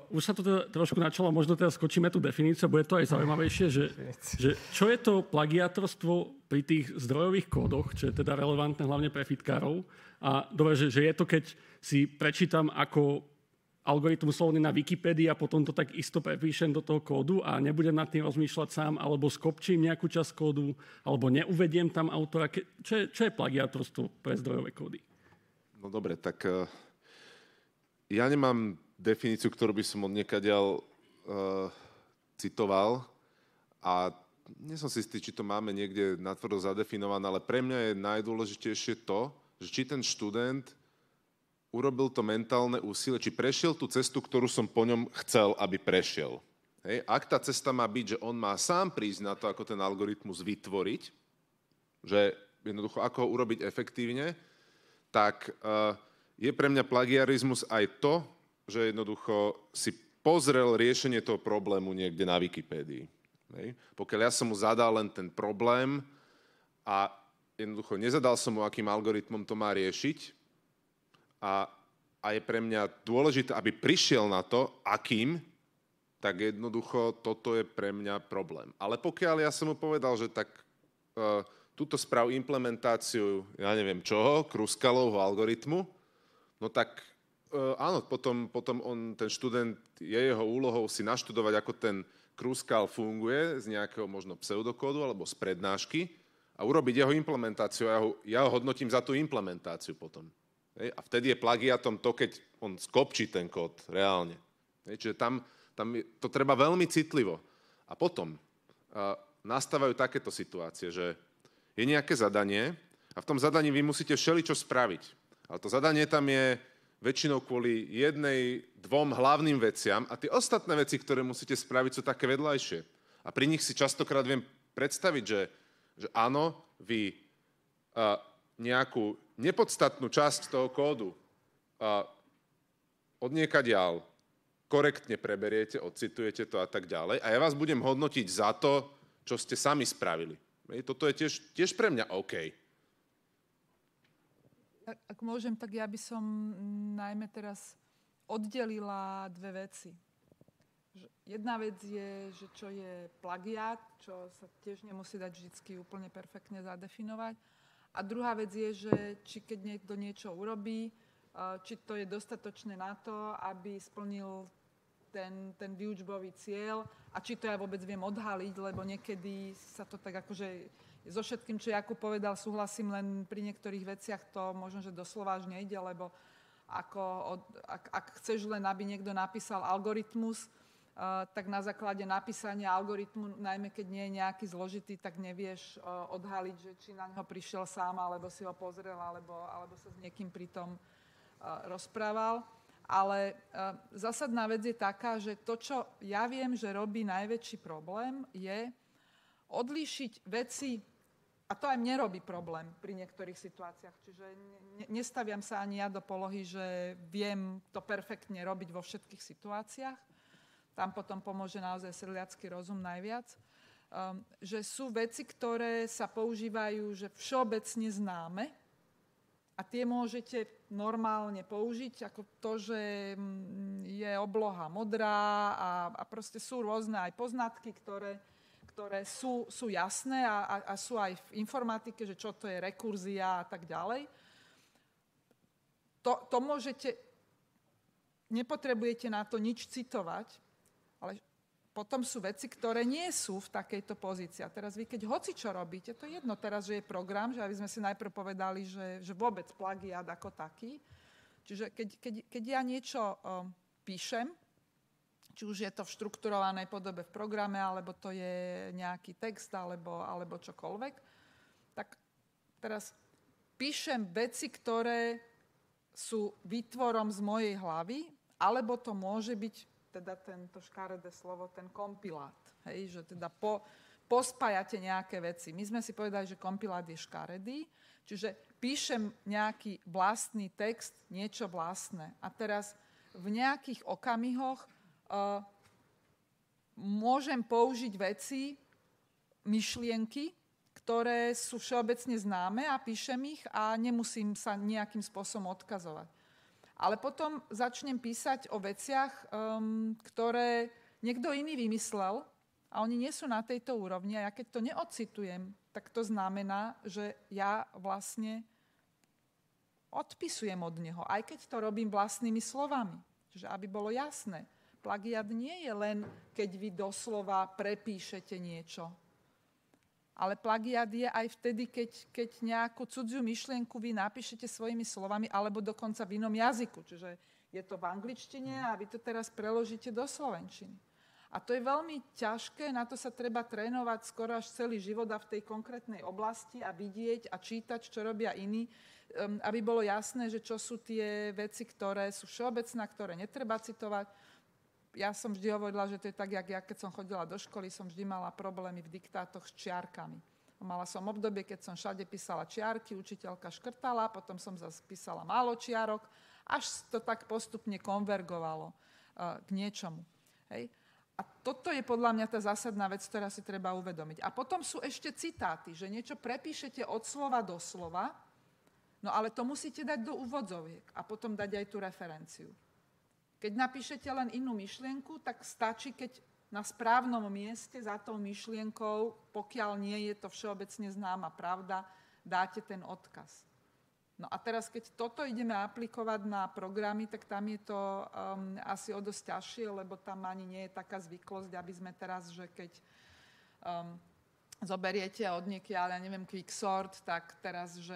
Už sa to teda trošku načalo, možno teraz skočíme tú definíciu, bude to aj zaujímavejšie, že, že čo je to plagiátorstvo pri tých zdrojových kódoch, čo je teda relevantné hlavne pre fitkárov. A dobre, že, že je to, keď si prečítam ako algoritmus slovný na Wikipédii a potom to tak isto prepíšem do toho kódu a nebudem nad tým rozmýšľať sám, alebo skopčím nejakú časť kódu, alebo neuvediem tam autora. Čo je, čo je plagiátorstvo pre zdrojové kódy? No dobre, tak ja nemám definíciu, ktorú by som od niekaďal uh, citoval a nie som si istý, či to máme niekde natvrdo zadefinované, ale pre mňa je najdôležitejšie to, že či ten študent urobil to mentálne úsilie, či prešiel tú cestu, ktorú som po ňom chcel, aby prešiel. Hej. Ak tá cesta má byť, že on má sám prísť na to, ako ten algoritmus vytvoriť, že jednoducho ako ho urobiť efektívne, tak uh, je pre mňa plagiarizmus aj to, že jednoducho si pozrel riešenie toho problému niekde na Wikipédii. Hej. Pokiaľ ja som mu zadal len ten problém a jednoducho nezadal som mu, akým algoritmom to má riešiť a, a je pre mňa dôležité, aby prišiel na to, akým, tak jednoducho toto je pre mňa problém. Ale pokiaľ ja som mu povedal, že tak uh, túto sprav implementáciu, ja neviem čoho, Kruskalovho algoritmu, no tak áno, potom, potom on, ten študent, je jeho úlohou si naštudovať, ako ten Kruskal funguje z nejakého možno pseudokódu alebo z prednášky a urobiť jeho implementáciu. Ja ho, ja ho hodnotím za tú implementáciu potom. Hej? A vtedy je plagiatom to, keď on skopčí ten kód reálne. Hej? Čiže tam, tam je, to treba veľmi citlivo. A potom uh, nastávajú takéto situácie, že je nejaké zadanie a v tom zadaní vy musíte všeličo spraviť. Ale to zadanie tam je väčšinou kvôli jednej, dvom hlavným veciam a tie ostatné veci, ktoré musíte spraviť, sú také vedľajšie. A pri nich si častokrát viem predstaviť, že, že áno, vy uh, nejakú nepodstatnú časť toho kódu uh, od ďal korektne preberiete, odcitujete to a tak ďalej a ja vás budem hodnotiť za to, čo ste sami spravili. Toto je tiež, tiež pre mňa OK. Ak, môžem, tak ja by som najmä teraz oddelila dve veci. Jedna vec je, že čo je plagiát, čo sa tiež nemusí dať vždy úplne perfektne zadefinovať. A druhá vec je, že či keď niekto niečo urobí, či to je dostatočné na to, aby splnil ten, ten výučbový cieľ a či to ja vôbec viem odhaliť, lebo niekedy sa to tak akože so všetkým, čo Jakub povedal, súhlasím, len pri niektorých veciach to možno, že doslova až nejde, lebo ako od, ak, ak chceš len, aby niekto napísal algoritmus, uh, tak na základe napísania algoritmu, najmä keď nie je nejaký zložitý, tak nevieš uh, odhaliť, že či na neho prišiel sám, alebo si ho pozrel, alebo, alebo sa s niekým pritom uh, rozprával. Ale zásadná vec je taká, že to, čo ja viem, že robí najväčší problém, je odlíšiť veci a to aj mne robí problém pri niektorých situáciách. Čiže ne, nestaviam sa ani ja do polohy, že viem to perfektne robiť vo všetkých situáciách. Tam potom pomôže naozaj srliacký rozum najviac. Um, že sú veci, ktoré sa používajú, že všeobecne známe a tie môžete normálne použiť, ako to, že mm, je obloha modrá a, a proste sú rôzne aj poznatky, ktoré ktoré sú, sú jasné a, a, a sú aj v informatike, že čo to je rekurzia a tak ďalej. To, to môžete, nepotrebujete na to nič citovať, ale potom sú veci, ktoré nie sú v takejto pozícii. A teraz vy, keď hoci čo robíte, to je jedno teraz, že je program, že aby sme si najprv povedali, že, že vôbec plagiát ako taký. Čiže keď, keď, keď ja niečo um, píšem, či už je to v štrukturovanej podobe v programe, alebo to je nejaký text, alebo, alebo čokoľvek. Tak teraz píšem veci, ktoré sú výtvorom z mojej hlavy, alebo to môže byť teda tento škaredé slovo, ten kompilát. Hej, že teda po, pospájate nejaké veci. My sme si povedali, že kompilát je škaredý, čiže píšem nejaký vlastný text, niečo vlastné. A teraz v nejakých okamihoch môžem použiť veci, myšlienky, ktoré sú všeobecne známe a píšem ich a nemusím sa nejakým spôsobom odkazovať. Ale potom začnem písať o veciach, um, ktoré niekto iný vymyslel a oni nie sú na tejto úrovni a ja keď to neocitujem, tak to znamená, že ja vlastne odpisujem od neho, aj keď to robím vlastnými slovami. Čiže aby bolo jasné, Plagiat nie je len, keď vy doslova prepíšete niečo. Ale plagiat je aj vtedy, keď, keď nejakú cudziu myšlienku vy napíšete svojimi slovami alebo dokonca v inom jazyku. Čiže Je to v angličtine a vy to teraz preložíte do slovenčiny. A to je veľmi ťažké, na to sa treba trénovať skoro až celý život a v tej konkrétnej oblasti a vidieť a čítať, čo robia iní, um, aby bolo jasné, že čo sú tie veci, ktoré sú všeobecné, ktoré netreba citovať. Ja som vždy hovorila, že to je tak, jak ja, keď som chodila do školy, som vždy mala problémy v diktátoch s čiarkami. Mala som obdobie, keď som všade písala čiarky, učiteľka škrtala, potom som zase písala málo čiarok, až to tak postupne konvergovalo uh, k niečomu. Hej. A toto je podľa mňa tá zásadná vec, ktorá si treba uvedomiť. A potom sú ešte citáty, že niečo prepíšete od slova do slova, no ale to musíte dať do úvodzoviek a potom dať aj tú referenciu. Keď napíšete len inú myšlienku, tak stačí, keď na správnom mieste za tou myšlienkou, pokiaľ nie je to všeobecne známa pravda, dáte ten odkaz. No a teraz, keď toto ideme aplikovať na programy, tak tam je to um, asi o dosť ťažšie, lebo tam ani nie je taká zvyklosť, aby sme teraz, že keď um, zoberiete od niekiaľ, ja neviem, quicksort, tak teraz, že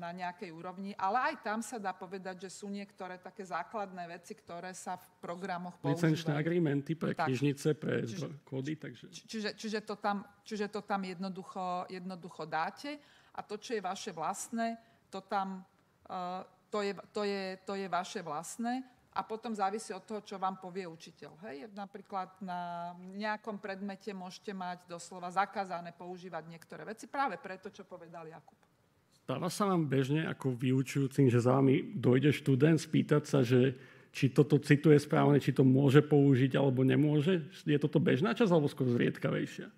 na nejakej úrovni, ale aj tam sa dá povedať, že sú niektoré také základné veci, ktoré sa v programoch používajú. Licenčné agreementy pre tak. knižnice, pre čiže, kódy, takže... Čiže, čiže, to tam, čiže to tam jednoducho, jednoducho dáte a to, čo je vaše vlastné, to tam, uh, to je, to, je, to je vaše vlastné a potom závisí od toho, čo vám povie učiteľ. Hej? Napríklad na nejakom predmete môžete mať doslova zakázané používať niektoré veci práve preto, čo povedal Jakub. Stáva sa vám bežne ako vyučujúcim, že za vami dojde študent spýtať sa, že či toto cituje správne, či to môže použiť alebo nemôže? Je toto bežná časť alebo skôr zriedkavejšia?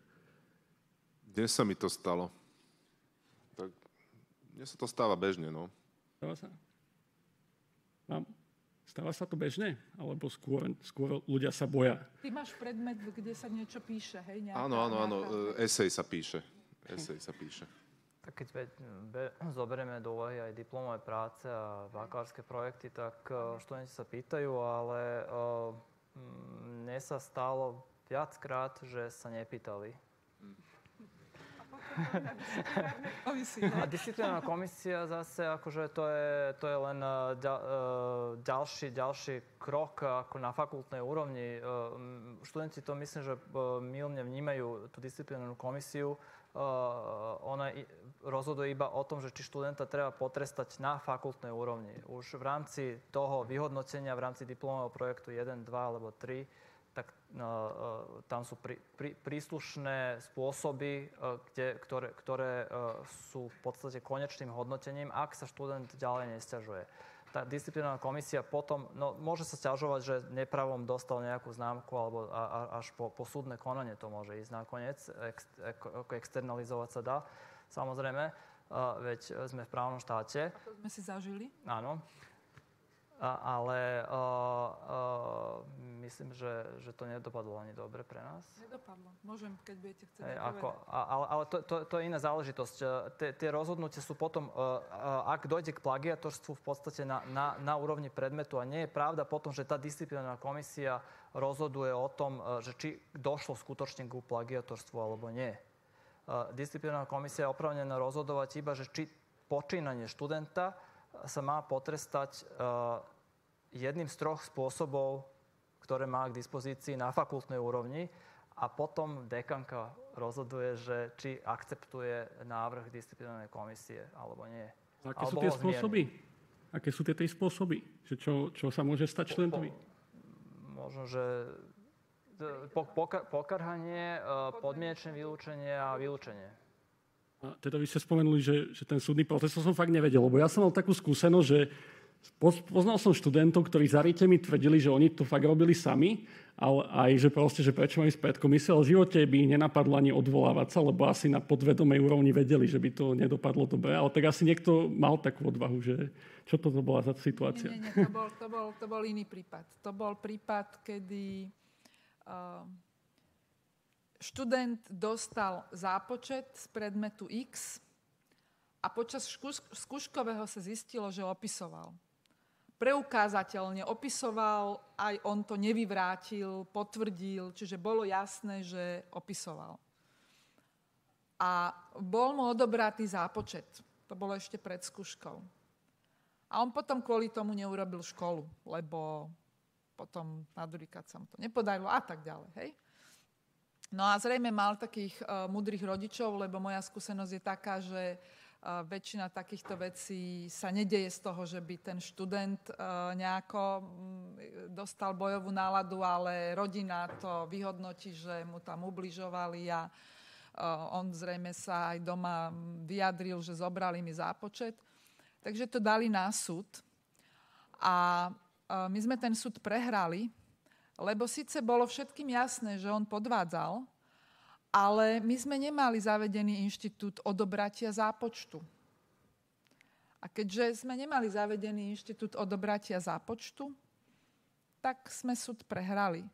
Dnes sa mi to stalo. Mne sa to stáva bežne, no. Stáva sa? Vám? Stáva sa to bežne? Alebo skôr, skôr ľudia sa boja? Ty máš predmet, kde sa niečo píše, hej? Nejaká, áno, áno, áno. E, esej sa píše. Esej sa píše. Tak keď be, be, zoberieme do úvahy aj diplomové práce a bakalárske projekty, tak uh, študenti sa pýtajú, ale uh, mne sa stalo viackrát, že sa nepýtali. A disciplinárna komisia zase, akože to je, to je len uh, ďalší, ďalší krok ako na fakultnej úrovni. Študenti to myslím, že milne vnímajú tú disciplinárnu komisiu. Ona rozhoduje iba o tom, že či študenta treba potrestať na fakultnej úrovni. Už v rámci toho vyhodnotenia, v rámci diplomového projektu 1, 2 alebo 3 tak e, tam sú prí, prí, príslušné spôsoby, e, kde, ktoré, ktoré e, sú v podstate konečným hodnotením, ak sa študent ďalej nesťažuje. Tá disciplinárna komisia potom, no môže sa sťažovať, že nepravom dostal nejakú známku, alebo a, a, až po, po súdne konanie to môže ísť nakoniec, ex, ako externalizovať sa dá, samozrejme, veď sme v právnom štáte. A to sme si zažili? Áno ale uh, uh, myslím, že, že to nedopadlo ani dobre pre nás. Nedopadlo. Môžem, keď budete chcieť hey, ako, Ale, ale to, to, to je iná záležitosť. Tie, tie rozhodnutia sú potom, uh, ak dojde k plagiatorstvu v podstate na, na, na úrovni predmetu a nie je pravda potom, že tá disciplinárna komisia rozhoduje o tom, že či došlo skutočne ku plagiatorstvu alebo nie. Disciplinárna komisia je opravnená rozhodovať iba, že či počínanie študenta sa má potrestať uh, jedným z troch spôsobov, ktoré má k dispozícii na fakultnej úrovni a potom dekanka rozhoduje, že či akceptuje návrh disciplinárnej komisie alebo nie. A aké alebo sú tie spôsoby? Aké sú tie tri spôsoby? Že čo, čo sa môže stať? Po, možno, že po, pokarhanie, uh, podmienečné vylúčenie a vylúčenie. A teda vy ste spomenuli, že, že ten súdny proces som fakt nevedel, lebo ja som mal takú skúsenosť, že poznal som študentov, ktorí za mi tvrdili, že oni to fakt robili sami, ale aj, že proste, že prečo majú spred komisie, ale v živote by ich nenapadlo ani odvolávať sa, lebo asi na podvedomej úrovni vedeli, že by to nedopadlo dobre. Ale tak asi niekto mal takú odvahu, že čo to bola za situácia? Nie, nie, nie to, bol, to, bol, to bol iný prípad. To bol prípad, kedy uh, študent dostal zápočet z predmetu X a počas skúškového sa zistilo, že opisoval. Preukázateľne opisoval, aj on to nevyvrátil, potvrdil, čiže bolo jasné, že opisoval. A bol mu odobratý zápočet. To bolo ešte pred skúškou. A on potom kvôli tomu neurobil školu, lebo potom na sa mu to nepodarilo a tak ďalej. Hej? No a zrejme mal takých uh, mudrých rodičov, lebo moja skúsenosť je taká, že uh, väčšina takýchto vecí sa nedeje z toho, že by ten študent uh, nejako um, dostal bojovú náladu, ale rodina to vyhodnotí, že mu tam ubližovali a uh, on zrejme sa aj doma vyjadril, že zobrali mi zápočet. Takže to dali na súd. A uh, my sme ten súd prehrali, lebo síce bolo všetkým jasné, že on podvádzal, ale my sme nemali zavedený inštitút odobratia zápočtu. A keďže sme nemali zavedený inštitút odobratia zápočtu, tak sme súd prehrali.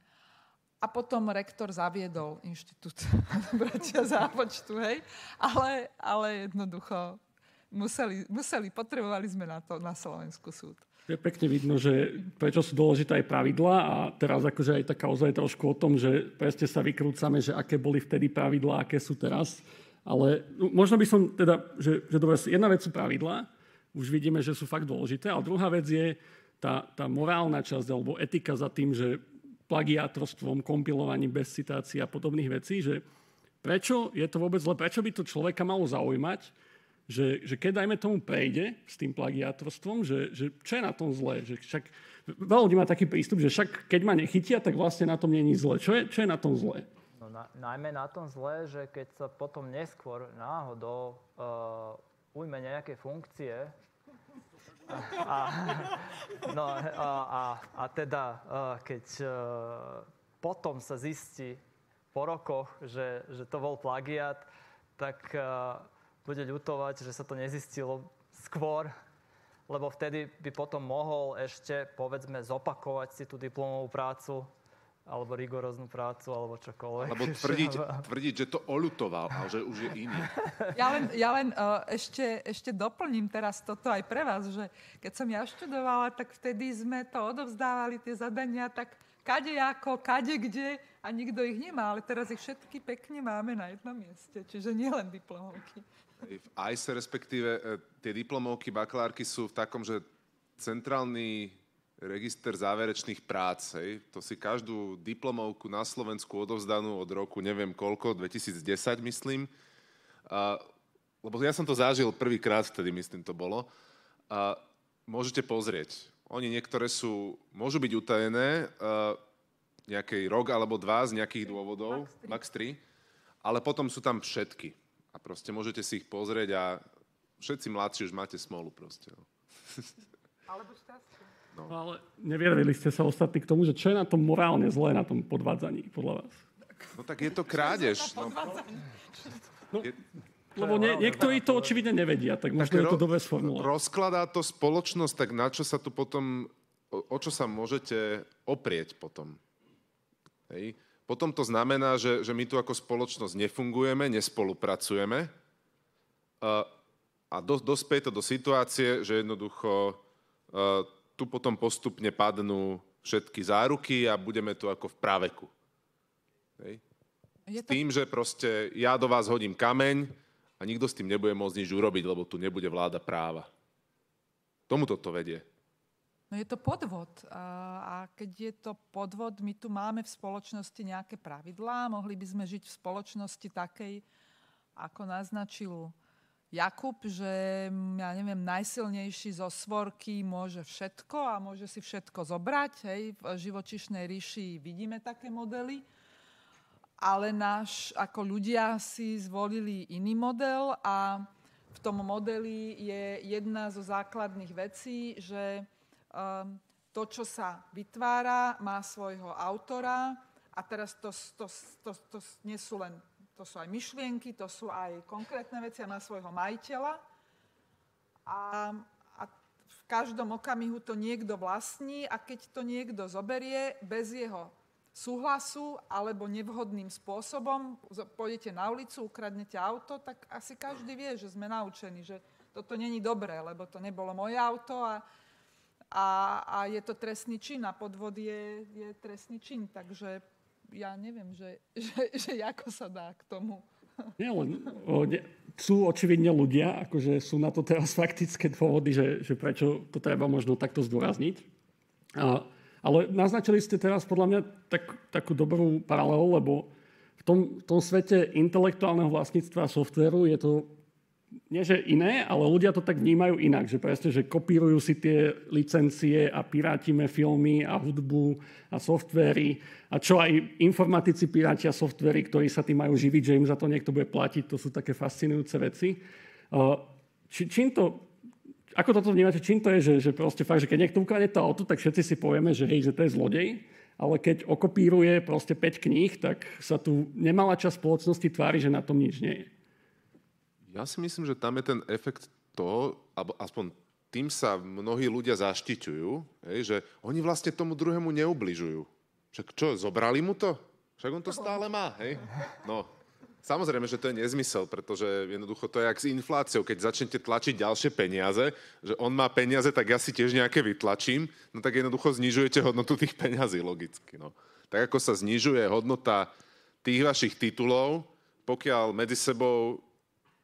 A potom rektor zaviedol inštitút [laughs] odobratia zápočtu, hej? Ale, ale jednoducho museli, museli, potrebovali sme na to na Slovensku súd je pekne vidno, že prečo sú dôležité aj pravidlá a teraz akože aj taká ozaj trošku o tom, že presne sa vykrúcame, že aké boli vtedy pravidlá, aké sú teraz. Ale no, možno by som teda, že, že dobre, jedna vec sú pravidlá, už vidíme, že sú fakt dôležité, ale druhá vec je tá, tá morálna časť alebo etika za tým, že plagiátorstvom, kompilovaním bez citácií a podobných vecí, že prečo je to vôbec zle, prečo by to človeka malo zaujímať, že, že keď dajme tomu prejde s tým plagiátorstvom, že, že čo je na tom zlé? Že však, veľa ľudí má taký prístup, že však keď ma nechytia, tak vlastne na tom není zle. Čo je, čo je na tom zlé? No, na, najmä na tom zlé, že keď sa potom neskôr náhodou uh, ujme nejaké funkcie, a, no, a, a, a teda, uh, keď uh, potom sa zistí po rokoch, že, že to bol plagiat, tak uh, bude ľutovať, že sa to nezistilo skôr, lebo vtedy by potom mohol ešte, povedzme, zopakovať si tú diplomovú prácu alebo rigoróznu prácu, alebo čokoľvek. Alebo [laughs] tvrdiť, tvrdiť, že to olutoval, ale že už je iný. [laughs] Ja len, ja len uh, ešte, ešte doplním teraz toto aj pre vás, že keď som ja študovala, tak vtedy sme to odovzdávali, tie zadania, tak kade ako, kade kde a nikto ich nemá, ale teraz ich všetky pekne máme na jednom mieste, čiže nielen diplomovky. V ICE respektíve e, tie diplomovky, bakalárky sú v takom, že centrálny register záverečných prác, hej, to si každú diplomovku na Slovensku odovzdanú od roku neviem koľko, 2010 myslím, a, lebo ja som to zažil prvýkrát, vtedy myslím to bolo, a môžete pozrieť. Oni niektoré sú, môžu byť utajené, a, nejaký rok alebo dva z nejakých dôvodov, max 3, ale potom sú tam všetky. A proste môžete si ich pozrieť a všetci mladší už máte smolu proste. No. [laughs] Alebo šťastie. No. no ale neviedeli ste sa ostatní k tomu, že čo je na tom morálne zlé na tom podvádzaní, podľa vás? No tak je to krádež. No. No, je... Lebo nie, niektorí to očividne nevedia, tak možno tak je to dobre sformulovať. Rozkladá to spoločnosť, tak na čo sa tu potom, o, o čo sa môžete oprieť potom? Hej? Potom to znamená, že, že my tu ako spoločnosť nefungujeme, nespolupracujeme a, a do, dospie to do situácie, že jednoducho a, tu potom postupne padnú všetky záruky a budeme tu ako v práveku. Hej. S tým, že proste ja do vás hodím kameň a nikto s tým nebude môcť nič urobiť, lebo tu nebude vláda práva. Tomuto to vedie. No je to podvod. A keď je to podvod, my tu máme v spoločnosti nejaké pravidlá. Mohli by sme žiť v spoločnosti takej, ako naznačil Jakub, že ja neviem, najsilnejší zo svorky môže všetko a môže si všetko zobrať. Hej. V živočišnej ríši vidíme také modely. Ale náš, ako ľudia si zvolili iný model a v tom modeli je jedna zo základných vecí, že to, čo sa vytvára, má svojho autora a teraz to, to, to, to nie sú len to sú aj myšlienky, to sú aj konkrétne veci a má svojho majiteľa. A, a v každom okamihu to niekto vlastní a keď to niekto zoberie bez jeho súhlasu alebo nevhodným spôsobom, pôjdete na ulicu, ukradnete auto, tak asi každý vie, že sme naučení, že toto není dobré, lebo to nebolo moje auto a a, a je to trestný čin a podvod je, je trestný čin, takže ja neviem, že, [laughs] že, že ako sa dá k tomu. Nie, len, ne, sú očividne ľudia, akože sú na to teraz [laughs] faktické dôvody, že, že prečo to treba možno takto zdôrazniť. A, ale naznačili ste teraz podľa mňa tak, takú dobrú paralelu, lebo v tom, v tom svete intelektuálneho vlastníctva softveru je to nie že iné, ale ľudia to tak vnímajú inak, že presne, že kopírujú si tie licencie a pirátime filmy a hudbu a softvery a čo aj informatici pirátia softvery, ktorí sa tým majú živiť, že im za to niekto bude platiť, to sú také fascinujúce veci. Či, čím to, ako toto vnímate, čím to je, že, že proste fakt, že keď niekto ukradne to auto, tak všetci si povieme, že hej, že to je zlodej, ale keď okopíruje proste 5 kníh, tak sa tu nemalá časť spoločnosti tvári, že na tom nič nie je. Ja si myslím, že tam je ten efekt toho, alebo aspoň tým sa mnohí ľudia zaštiťujú, že oni vlastne tomu druhému neubližujú. Však čo, zobrali mu to? Však on to stále má, hej? No, Samozrejme, že to je nezmysel, pretože jednoducho to je jak s infláciou. Keď začnete tlačiť ďalšie peniaze, že on má peniaze, tak ja si tiež nejaké vytlačím, no tak jednoducho znižujete hodnotu tých peňazí logicky. No. Tak ako sa znižuje hodnota tých vašich titulov, pokiaľ medzi sebou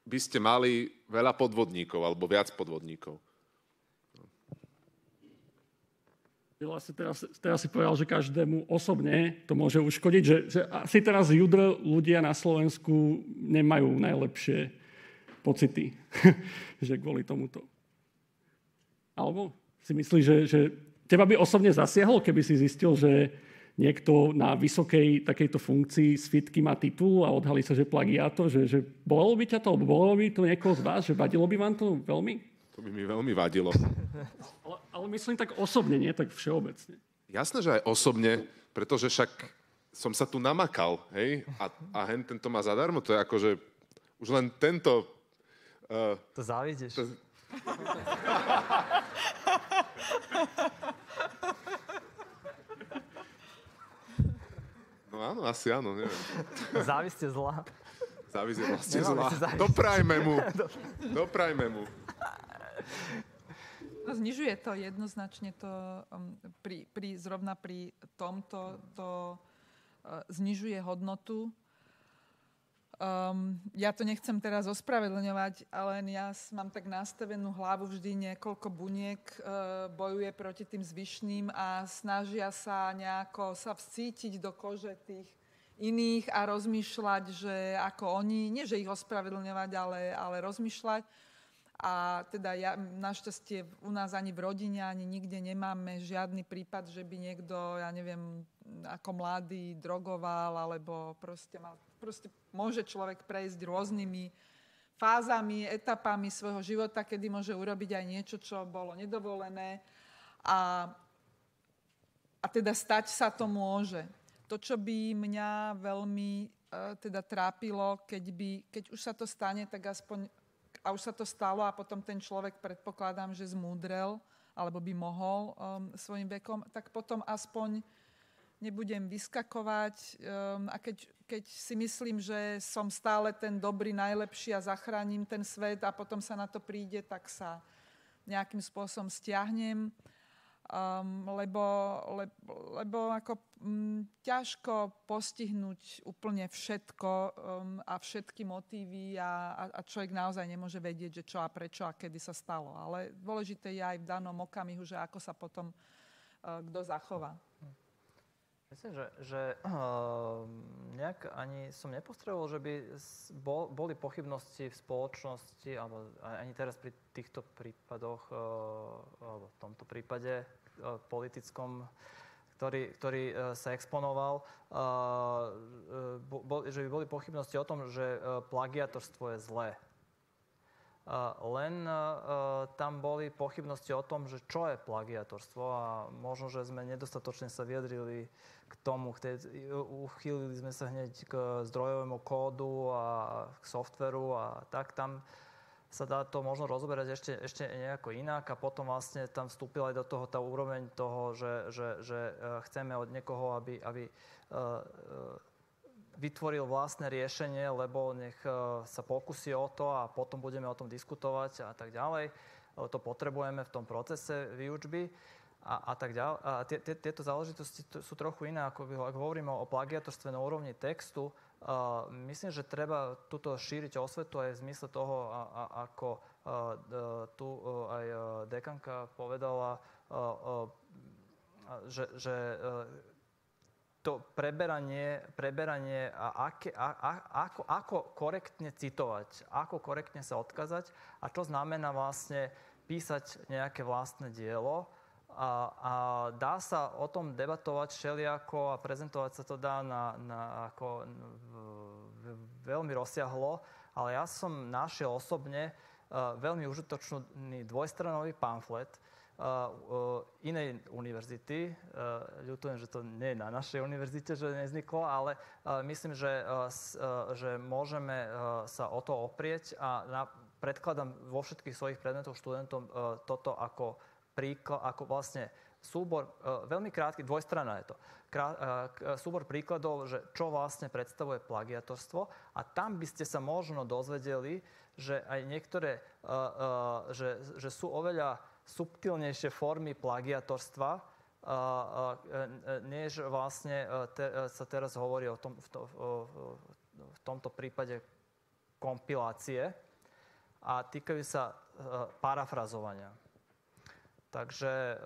by ste mali veľa podvodníkov alebo viac podvodníkov. Vlastne teraz, teraz si povedal, že každému osobne to môže uškodiť, že, že asi teraz judr ľudia na Slovensku nemajú najlepšie pocity, [laughs] že kvôli tomuto. Alebo si myslíš, že, že teba by osobne zasiahol, keby si zistil, že niekto na vysokej takejto funkcii s fitky má titul a odhalí sa, že plagiátor, že, že bolo by ťa to, bolo by to niekoho z vás, že vadilo by vám to veľmi? To by mi veľmi vadilo. ale, ale myslím tak osobne, nie tak všeobecne. Jasné, že aj osobne, pretože však som sa tu namakal, hej, a, a hen tento má zadarmo, to je ako, že už len tento... Uh, to závidíš. To... [laughs] No áno, asi áno, neviem. [laughs] Závisť je zlá. Závisť je vlastne zlá. Doprajme mu. [laughs] Doprajme mu. No, znižuje to jednoznačne to, um, pri, pri, zrovna pri tomto to uh, znižuje hodnotu Um, ja to nechcem teraz ospravedlňovať, ale ja mám tak nastavenú hlavu vždy niekoľko buniek uh, bojuje proti tým zvyšným a snažia sa nejako sa vcítiť do kože tých iných a rozmýšľať, že ako oni, nie že ich ospravedlňovať, ale, ale rozmýšľať. A teda ja, našťastie u nás ani v rodine, ani nikde nemáme žiadny prípad, že by niekto, ja neviem, ako mladý drogoval, alebo proste mal proste môže človek prejsť rôznymi fázami, etapami svojho života, kedy môže urobiť aj niečo, čo bolo nedovolené. A, a teda stať sa to môže. To, čo by mňa veľmi e, teda trápilo, keď, by, keď už sa to stane, tak aspoň, a už sa to stalo a potom ten človek predpokladám, že zmúdrel, alebo by mohol um, svojim vekom, tak potom aspoň nebudem vyskakovať um, a keď, keď si myslím, že som stále ten dobrý, najlepší a zachránim ten svet a potom sa na to príde, tak sa nejakým spôsobom stiahnem, um, lebo, le, lebo ako um, ťažko postihnúť úplne všetko um, a všetky motívy a, a, a človek naozaj nemôže vedieť, že čo a prečo a kedy sa stalo. Ale dôležité je aj v danom okamihu, že ako sa potom uh, kto zachová. Myslím, že, že uh, nejak ani som nepostreboval, že by bol, boli pochybnosti v spoločnosti, alebo ani teraz pri týchto prípadoch, uh, alebo v tomto prípade uh, politickom, ktorý, ktorý uh, sa exponoval, uh, bol, že by boli pochybnosti o tom, že plagiatorstvo je zlé. Len tam boli pochybnosti o tom, že čo je plagiatorstvo a možno, že sme nedostatočne sa vyjadrili k tomu, uchýlili sme sa hneď k zdrojovému kódu a k softveru a tak tam sa dá to možno rozoberať ešte, ešte nejako inak a potom vlastne tam vstúpila aj do toho tá úroveň toho, že, že, že e, chceme od niekoho, aby, aby e, vytvoril vlastné riešenie, lebo nech sa pokusí o to a potom budeme o tom diskutovať a tak ďalej. To potrebujeme v tom procese výučby a, a tak ďalej. A tie, tie, tieto záležitosti sú trochu iné, ako, ak hovoríme o plagiatorstve na úrovni textu, Uh, myslím, že treba túto šíriť osvetu aj v zmysle toho, a, a, ako uh, tu uh, aj dekanka povedala, že, že to preberanie, preberanie a, aké, a, a ako, ako korektne citovať, ako korektne sa odkazať a čo znamená vlastne písať nejaké vlastné dielo. A, a dá sa o tom debatovať všelijako a prezentovať sa to dá na, na ako v, v, veľmi rozsiahlo, ale ja som našiel osobne uh, veľmi užitočný dvojstranový pamflet, inej univerzity. Uh, ľutujem, že to nie je na našej univerzite, že nezniklo, ale uh, myslím, že, uh, že môžeme sa o to oprieť a na, predkladám vo všetkých svojich predmetoch študentom toto ako príklad, ako vlastne súbor, veľmi krátky, dvojstrana je to, krá, súbor príkladov, že čo vlastne predstavuje plagiatorstvo a tam by ste sa možno dozvedeli, že aj niektoré, že, že sú oveľa subtilnejšie formy plagiatorstva, než vlastne te, sa teraz hovorí o tom, v, to, v tomto prípade kompilácie a týkajú sa parafrazovania. Takže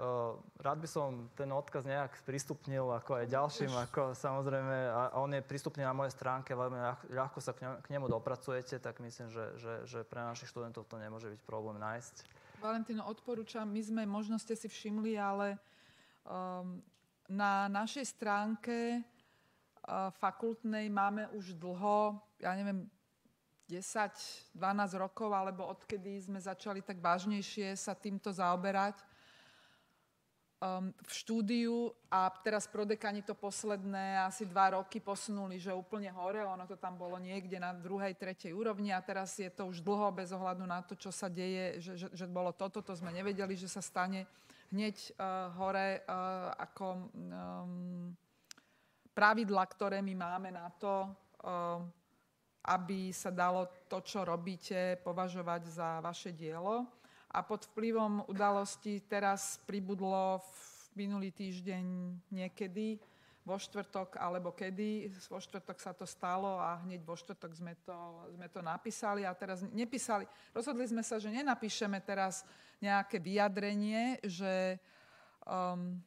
rád by som ten odkaz nejak sprístupnil ako aj ďalším, ako samozrejme, a on je prístupný na mojej stránke, veľmi ľahko sa k nemu dopracujete, tak myslím, že, že, že pre našich študentov to nemôže byť problém nájsť. Valentino, odporúčam, my sme, možno ste si všimli, ale um, na našej stránke uh, fakultnej máme už dlho, ja neviem, 10-12 rokov, alebo odkedy sme začali tak vážnejšie sa týmto zaoberať, um, v štúdiu a teraz prodekani to posledné asi dva roky posunuli, že úplne hore, ono to tam bolo niekde na druhej, tretej úrovni a teraz je to už dlho bez ohľadu na to, čo sa deje, že, že, že bolo toto, to sme nevedeli, že sa stane hneď uh, hore uh, ako um, pravidla, ktoré my máme na to, uh, aby sa dalo to, čo robíte, považovať za vaše dielo a pod vplyvom udalostí teraz pribudlo v minulý týždeň niekedy, vo štvrtok alebo kedy. Vo štvrtok sa to stalo a hneď vo štvrtok sme to, sme to napísali a teraz nepísali. Rozhodli sme sa, že nenapíšeme teraz nejaké vyjadrenie, že um,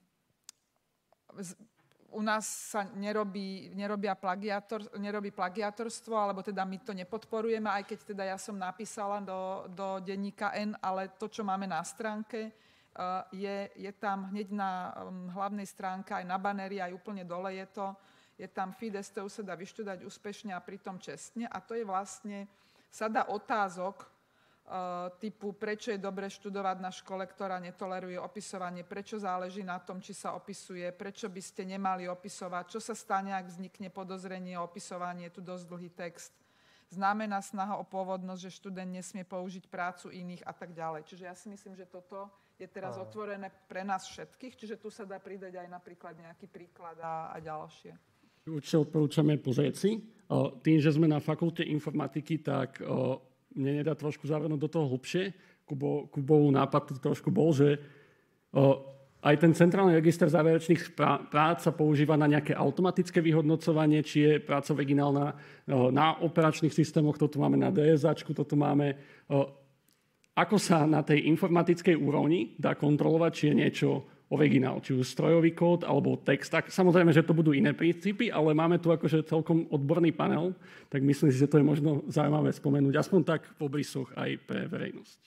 u nás sa nerobí, nerobia plagiator, nerobí plagiatorstvo, alebo teda my to nepodporujeme, aj keď teda ja som napísala do, do denníka N, ale to, čo máme na stránke, eh, je, je tam hneď na mm, hlavnej stránke, aj na banéri, aj úplne dole je to, je tam Fides, to sa dá vyštudať úspešne a pritom čestne. A to je vlastne sada otázok, typu, prečo je dobre študovať na škole, ktorá netoleruje opisovanie, prečo záleží na tom, či sa opisuje, prečo by ste nemali opisovať, čo sa stane, ak vznikne podozrenie o opisovanie, je tu dosť dlhý text. Znamená snaha o pôvodnosť, že študent nesmie použiť prácu iných a tak ďalej. Čiže ja si myslím, že toto je teraz otvorené pre nás všetkých, čiže tu sa dá pridať aj napríklad nejaký príklad a, a ďalšie. Určite odporúčame pozrieť si. Tým, že sme na fakulte informatiky, tak mne nedá trošku zavrnúť do toho hlbšie. Kubo, Kubov nápad trošku bol, že o, aj ten centrálny register záverečných prác sa používa na nejaké automatické vyhodnocovanie, či je práca originálna na operačných systémoch, to tu máme na DSAčku, to tu máme. Ako sa na tej informatickej úrovni dá kontrolovať, či je niečo originál, či už strojový kód alebo text. Tak samozrejme, že to budú iné princípy, ale máme tu akože celkom odborný panel, tak myslím si, že to je možno zaujímavé spomenúť, aspoň tak v obrysoch aj pre verejnosť.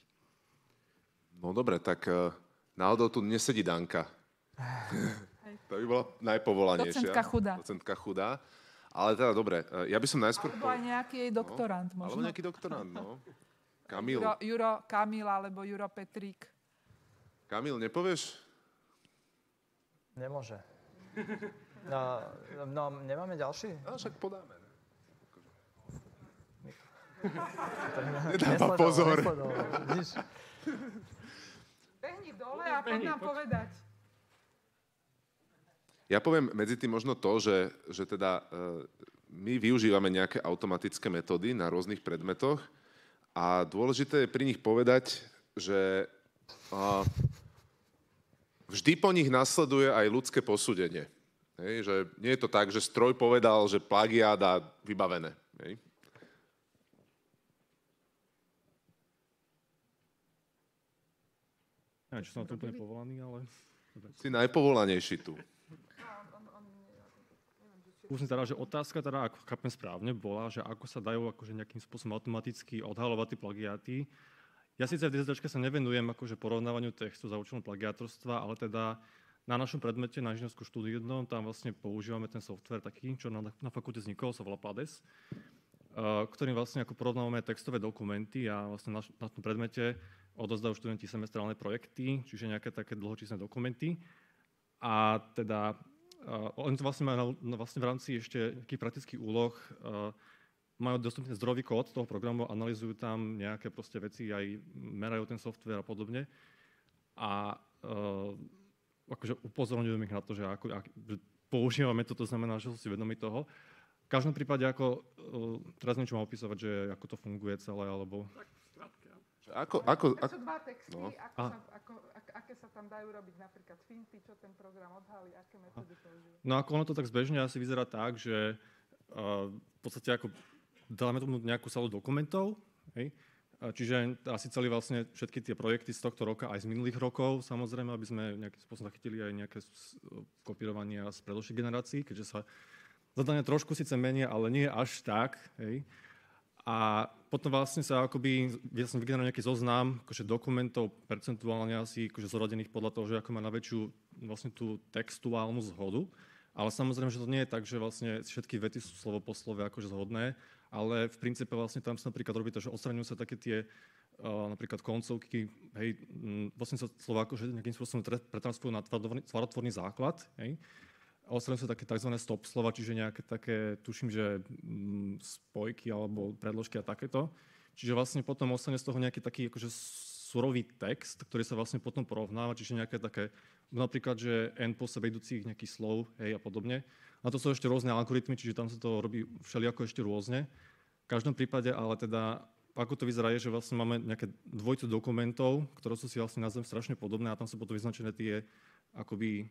No dobre, tak uh, náhodou tu nesedí Danka. [laughs] to by bola najpovolanejšia. Docentka chudá. Docentka chudá. Ale teda dobre, e, ja by som najskôr... Alebo aj nejaký jej doktorant no, možno. Alebo nejaký doktorant, no. [laughs] Kamil. Juro, Juro Kamil alebo Juro Petrík. Kamil, nepovieš Nemôže. No, no nemáme ďalší? No, však podáme. Nedáva pozor. Behni dole a poď nám povedať. Ja poviem medzi tým možno to, že, že teda e, my využívame nejaké automatické metódy na rôznych predmetoch a dôležité je pri nich povedať, že vždy po nich nasleduje aj ľudské posúdenie. Hej, že nie je to tak, že stroj povedal, že plagiát a vybavené. Hej. Neviem, či som na to úplne povolaný, ale... Si najpovolanejší tu. Už teda, že otázka, teda, ako chápem správne, bola, že ako sa dajú akože nejakým spôsobom automaticky odhalovať tie plagiáty. Ja síce v dizertačke sa nevenujem akože porovnávaniu textu za účelom plagiátorstva, ale teda na našom predmete, na inžiniersku štúdiu tam vlastne používame ten software taký, čo na, na fakulte vznikol, sa volá Plades, uh, ktorým vlastne ako porovnávame textové dokumenty a vlastne na, na tom predmete odozdajú študenti semestrálne projekty, čiže nejaké také dlhočísne dokumenty. A teda Uh, oni to vlastne majú vlastne v rámci ešte nejakých praktických úloh, uh, majú dostupný zdrojový kód toho programu, analizujú tam nejaké proste veci, aj merajú ten software a podobne. A uh, akože upozorňujem ich na to, že, ako, ak, že používame to, to znamená, že sú si vedomi toho. V každom prípade, ako, uh, teraz niečo mám opisovať, že ako to funguje celé, alebo... Tak, ako, ako, sú dva texty, no. ako, sa, ako, ak, aké sa tam dajú robiť napríklad finty, čo ten program odhalí, aké metódy používa? No ako ono to tak zbežne asi vyzerá tak, že uh, v podstate ako dáme tomu nejakú salu dokumentov, hej? Čiže asi celý vlastne všetky tie projekty z tohto roka, aj z minulých rokov, samozrejme, aby sme nejakým spôsobom zachytili aj nejaké kopírovania z predošlých generácií, keďže sa zadania trošku síce menia, ale nie až tak. Hej. A potom vlastne sa akoby, som vygeneroval nejaký zoznam akože dokumentov percentuálne asi akože zoradených podľa toho, že ako má na väčšiu vlastne tú textuálnu zhodu. Ale samozrejme, že to nie je tak, že vlastne všetky vety sú slovo po slove akože zhodné, ale v princípe vlastne tam sa napríklad robí to, že odstraňujú sa také tie uh, napríklad koncovky, hej, vlastne sa slova akože nejakým spôsobom pretransfujú na tvárotvorný základ, hej, Ospravedlňujem sa také tzv. stop slova, čiže nejaké také, tuším, že mm, spojky alebo predložky a takéto. Čiže vlastne potom ostane z toho nejaký taký akože surový text, ktorý sa vlastne potom porovnáva, čiže nejaké také, napríklad, že n po sebe idúcich nejakých slov, hej a podobne. A to sú ešte rôzne algoritmy, čiže tam sa to robí všelijako ešte rôzne. V každom prípade, ale teda ako to vyzerá je, že vlastne máme nejaké dvojcu dokumentov, ktoré sú si vlastne názvem strašne podobné a tam sú potom vyznačené tie akoby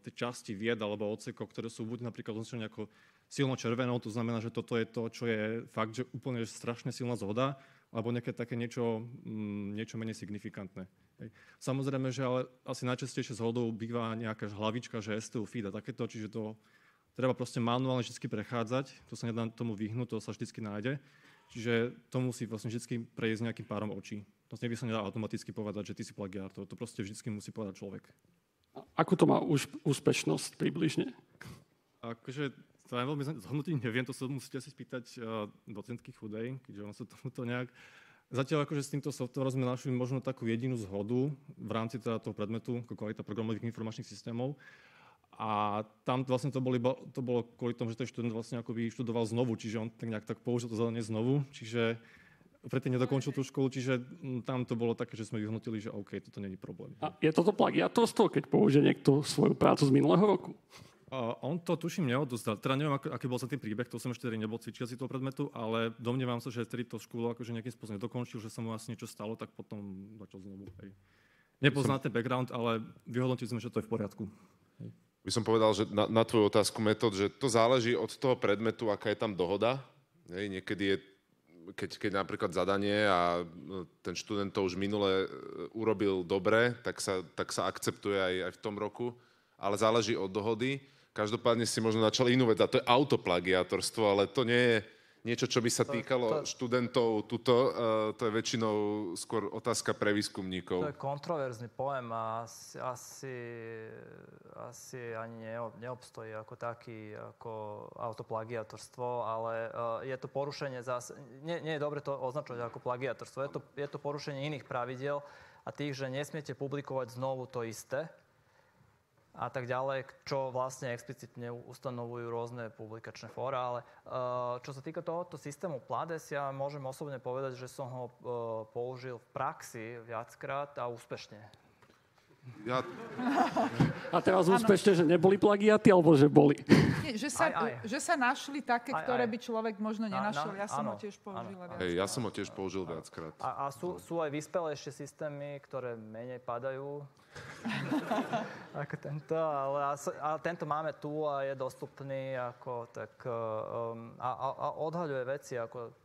tie časti vied alebo odsekov, ktoré sú buď napríklad označené ako silno červenou, to znamená, že toto je to, čo je fakt, že úplne strašne silná zhoda, alebo nejaké také niečo, mm, niečo menej signifikantné. Hej. Samozrejme, že ale asi najčastejšie zhodou býva nejaká hlavička, že STU feed a takéto, čiže to treba proste manuálne vždy prechádzať, to sa nedá tomu vyhnúť, to sa vždy nájde. Čiže to musí vlastne vždy prejsť nejakým párom očí. To sa nedá automaticky povedať, že ty si plagiátor, to proste vždy musí povedať človek. Ako to má úspešnosť približne? Akože to ja veľmi zhodnotiť neviem, to sa musíte si spýtať uh, docentky chudej, keďže on sa tomuto nejak... Zatiaľ akože s týmto softwarom sme našli možno takú jedinú zhodu v rámci teda toho predmetu, ako kvalita programových informačných systémov. A tam vlastne to, boli, to bolo kvôli tomu, že ten študent vlastne akoby študoval znovu, čiže on tak nejak tak použil to zadanie znovu, čiže predtým nedokončil tú školu, čiže mm, tam to bolo také, že sme vyhodnotili, že OK, toto není problém. A je toto plagiatorstvo, keď použije niekto svoju prácu z minulého roku? Uh, on to tuším neodozdal. Teda neviem, ako, aký bol sa tým príbeh, to som ešte tedy nebol cvičiaci toho predmetu, ale domnievam sa, že tedy to školu akože nejakým spôsobom nedokončil, že sa mu asi niečo stalo, tak potom začal znovu. Hej. Nepozná ten background, ale vyhodnotili sme, že to je v poriadku. Hej. By som povedal, že na, na tvoju otázku metód, že to záleží od toho predmetu, aká je tam dohoda. Hej, niekedy je keď, keď napríklad zadanie a no, ten študent to už minule e, urobil dobre, tak sa, tak sa akceptuje aj, aj v tom roku, ale záleží od dohody. Každopádne si možno načal inú vec, a to je autoplagiátorstvo, ale to nie je niečo, čo by sa týkalo to, to, študentov, tuto, uh, to je väčšinou skôr otázka pre výskumníkov. To je kontroverzný pojem a asi, asi, asi ani neobstojí ako taký, ako autoplagiatorstvo, ale uh, je to porušenie zase, nie, nie je dobre to označovať ako plagiatorstvo, je to, je to porušenie iných pravidel a tých, že nesmiete publikovať znovu to isté, a tak ďalej, čo vlastne explicitne ustanovujú rôzne publikačné fóra, ale uh, čo sa týka tohoto systému Plades, ja môžem osobne povedať, že som ho uh, použil v praxi viackrát a úspešne. Ja... A teraz úspešne, že neboli plagiaty, alebo že boli? Nie, že, sa, aj, aj. že sa našli také, aj, ktoré aj. by človek možno nenašiel. Ja som ho tiež použil viackrát. Hey, ja som ho tiež použil viackrát. A, a sú, sú aj vyspelejšie systémy, ktoré menej padajú [laughs] ako tento, ale, ale tento máme tu a je dostupný ako, tak, um, a, a, a odhaľuje veci ako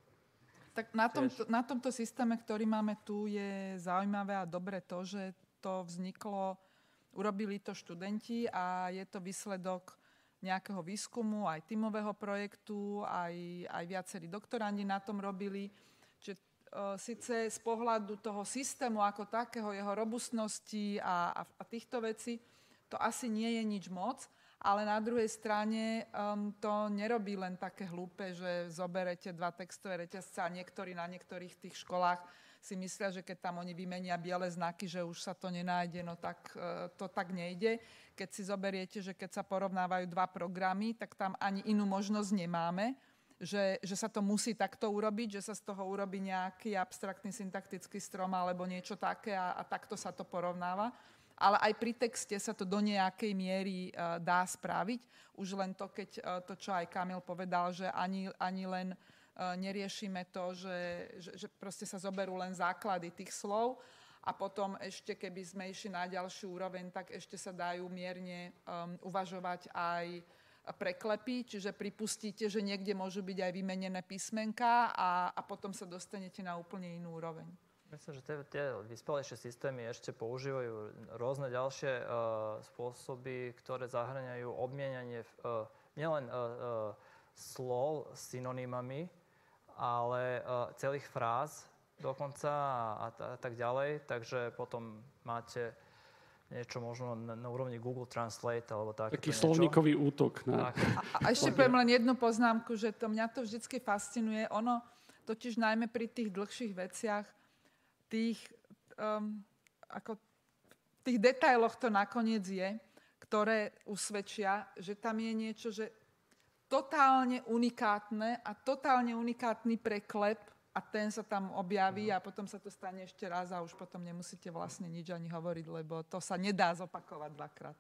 tak na tomto, na tomto systéme, ktorý máme tu, je zaujímavé a dobre to, že to vzniklo, urobili to študenti a je to výsledok nejakého výskumu, aj tímového projektu, aj, aj viacerí doktorandi na tom robili. Síce z pohľadu toho systému ako takého, jeho robustnosti a, a, a týchto vecí, to asi nie je nič moc, ale na druhej strane um, to nerobí len také hlúpe, že zoberete dva textové reťazce a niektorí na niektorých tých školách si myslia, že keď tam oni vymenia biele znaky, že už sa to nenájde, no tak uh, to tak nejde. Keď si zoberiete, že keď sa porovnávajú dva programy, tak tam ani inú možnosť nemáme, že, že sa to musí takto urobiť, že sa z toho urobí nejaký abstraktný syntaktický strom alebo niečo také a, a takto sa to porovnáva ale aj pri texte sa to do nejakej miery uh, dá spraviť. Už len to, keď uh, to, čo aj Kamil povedal, že ani, ani len uh, neriešime to, že, že, že proste sa zoberú len základy tých slov a potom ešte, keby sme išli na ďalšiu úroveň, tak ešte sa dajú mierne um, uvažovať aj preklepy, čiže pripustíte, že niekde môžu byť aj vymenené písmenka a, a potom sa dostanete na úplne inú úroveň. Myslím, že tie, tie vyspelejšie systémy ešte používajú rôzne ďalšie uh, spôsoby, ktoré zahrňajú obmienanie uh, nielen uh, uh, slov s synonymami, ale uh, celých fráz dokonca a, a, a tak ďalej. Takže potom máte niečo možno na, na úrovni Google Translate alebo tak. Taký slovníkový útok. Na... A, a ešte poviem len jednu poznámku, že to mňa to vždy fascinuje. Ono totiž najmä pri tých dlhších veciach tých, um, ako v tých detailoch to nakoniec je, ktoré usvedčia, že tam je niečo, že totálne unikátne a totálne unikátny preklep a ten sa tam objaví a potom sa to stane ešte raz a už potom nemusíte vlastne nič ani hovoriť, lebo to sa nedá zopakovať dvakrát.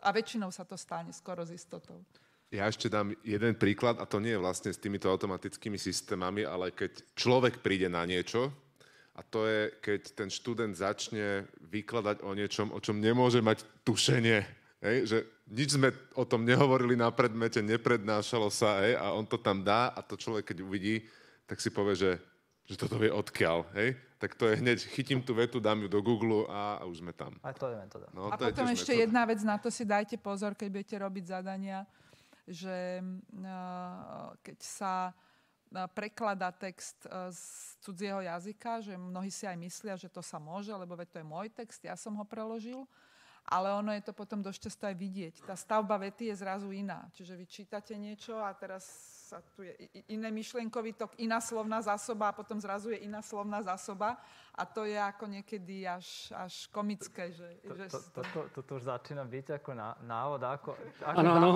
A väčšinou sa to stane skoro s istotou. Ja ešte dám jeden príklad a to nie je vlastne s týmito automatickými systémami, ale keď človek príde na niečo, a to je, keď ten študent začne vykladať o niečom, o čom nemôže mať tušenie. Hej? Že nič sme o tom nehovorili na predmete, neprednášalo sa hej? a on to tam dá a to človek, keď uvidí, tak si povie, že, že toto vie odkiaľ. Hej? Tak to je hneď, chytím tú vetu, dám ju do Google a, a už sme tam. A to je metóda. No, a to potom ešte metóda. jedna vec, na to si dajte pozor, keď budete robiť zadania, že uh, keď sa prekladá text z cudzieho jazyka, že mnohí si aj myslia, že to sa môže, lebo to je môj text, ja som ho preložil. Ale ono je to potom dosť často aj vidieť. Tá stavba vety je zrazu iná. Čiže vy čítate niečo a teraz sa tu je iné myšlienkový tok, iná slovná zásoba a potom zrazu je iná slovná zásoba a to je ako niekedy až, až komické. Že, to, že to, to, to, to, to už začína byť ako ná, návod, ako, ako ano, ano.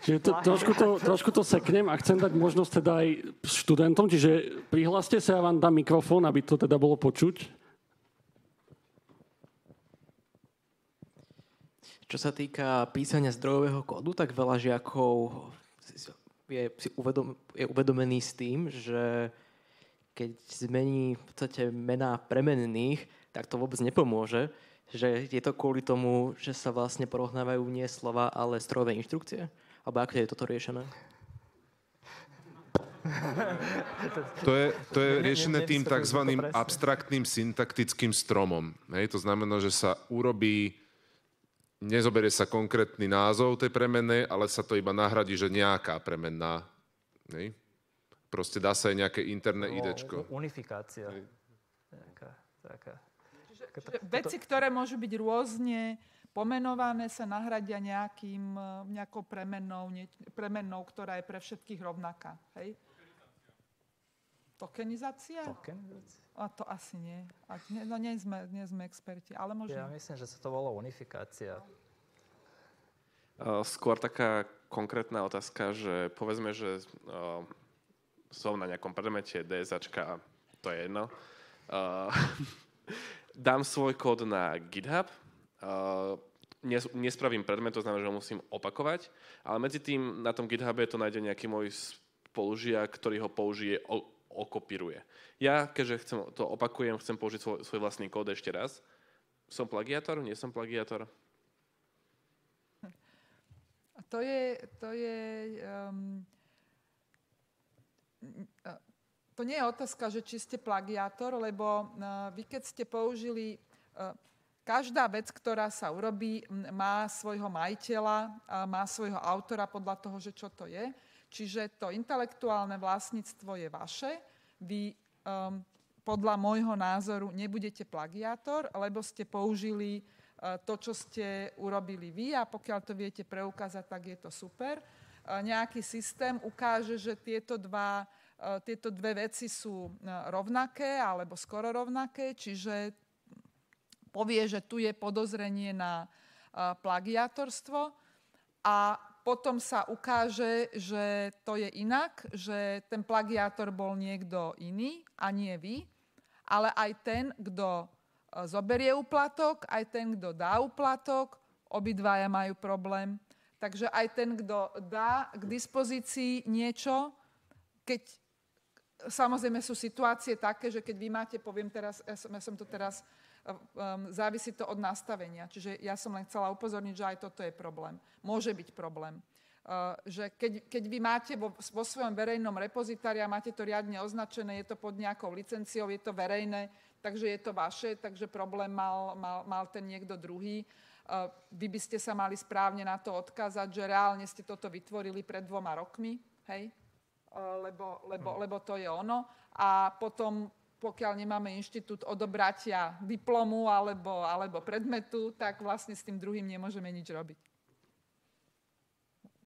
Čiže to, trošku, to, trošku to seknem a chcem dať možnosť teda aj študentom, čiže prihláste sa, ja vám dám mikrofón, aby to teda bolo počuť. Čo sa týka písania zdrojového kódu, tak veľa žiakov je, si uvedom, je uvedomený s tým, že keď zmení v podstate mená premenných, tak to vôbec nepomôže, že je to kvôli tomu, že sa vlastne porovnávajú nie slova, ale strojové inštrukcie? Alebo ako je toto riešené? To je, to je riešené tým tzv. abstraktným syntaktickým stromom. Hej, to znamená, že sa urobí nezoberie sa konkrétny názov tej premennej, ale sa to iba nahradí, že nejaká premenná. Nej? Proste dá sa aj nejaké interné no, idečko. Unifikácia. Taká, taká. Čiže, čiže veci, ktoré môžu byť rôzne pomenované, sa nahradia nejakým, nejakou premennou, nie, premennou, ktorá je pre všetkých rovnaká. Hej? Tokenizácia? Tokenizácia. A to asi nie. A nie no nie sme, nie sme experti, ale možno... Ja myslím, že sa to volá unifikácia. skôr taká konkrétna otázka, že povedzme, že uh, som na nejakom predmete DSAčka, to je jedno. Uh, [laughs] dám svoj kód na GitHub, uh, nes, nespravím predmet, to znamená, že ho musím opakovať, ale medzi tým na tom GitHube to nájde nejaký môj spolužiak, ktorý ho použije, o, okopíruje. Ja, keďže chcem, to opakujem, chcem použiť svoj, svoj vlastný kód ešte raz, som plagiátor, nie som plagiátor? To je, to je um, to nie je otázka, že či ste plagiátor, lebo uh, vy keď ste použili, uh, každá vec, ktorá sa urobí, má svojho majiteľa, má svojho autora podľa toho, že čo to je. Čiže to intelektuálne vlastníctvo je vaše. Vy um, podľa môjho názoru nebudete plagiátor, lebo ste použili uh, to, čo ste urobili vy a pokiaľ to viete preukázať, tak je to super. Uh, nejaký systém ukáže, že tieto dva E, tieto dve veci sú rovnaké alebo skoro rovnaké, čiže povie, že tu je podozrenie na plagiátorstvo a potom sa ukáže, že to je inak, že ten plagiátor bol niekto iný a nie vy, ale aj ten, kto zoberie úplatok, aj ten, kto dá úplatok, obidvaja majú problém. Takže aj ten, kto dá k dispozícii niečo, keď Samozrejme sú situácie také, že keď vy máte, poviem teraz, ja som, ja som to teraz, závisí to od nastavenia. Čiže ja som len chcela upozorniť, že aj toto je problém. Môže byť problém. Uh, že keď, keď vy máte vo, vo svojom verejnom repozitári a máte to riadne označené, je to pod nejakou licenciou, je to verejné, takže je to vaše, takže problém mal, mal, mal ten niekto druhý. Uh, vy by ste sa mali správne na to odkázať, že reálne ste toto vytvorili pred dvoma rokmi, hej? Lebo, lebo, hm. lebo to je ono. A potom, pokiaľ nemáme inštitút odobratia diplomu alebo, alebo predmetu, tak vlastne s tým druhým nemôžeme nič robiť.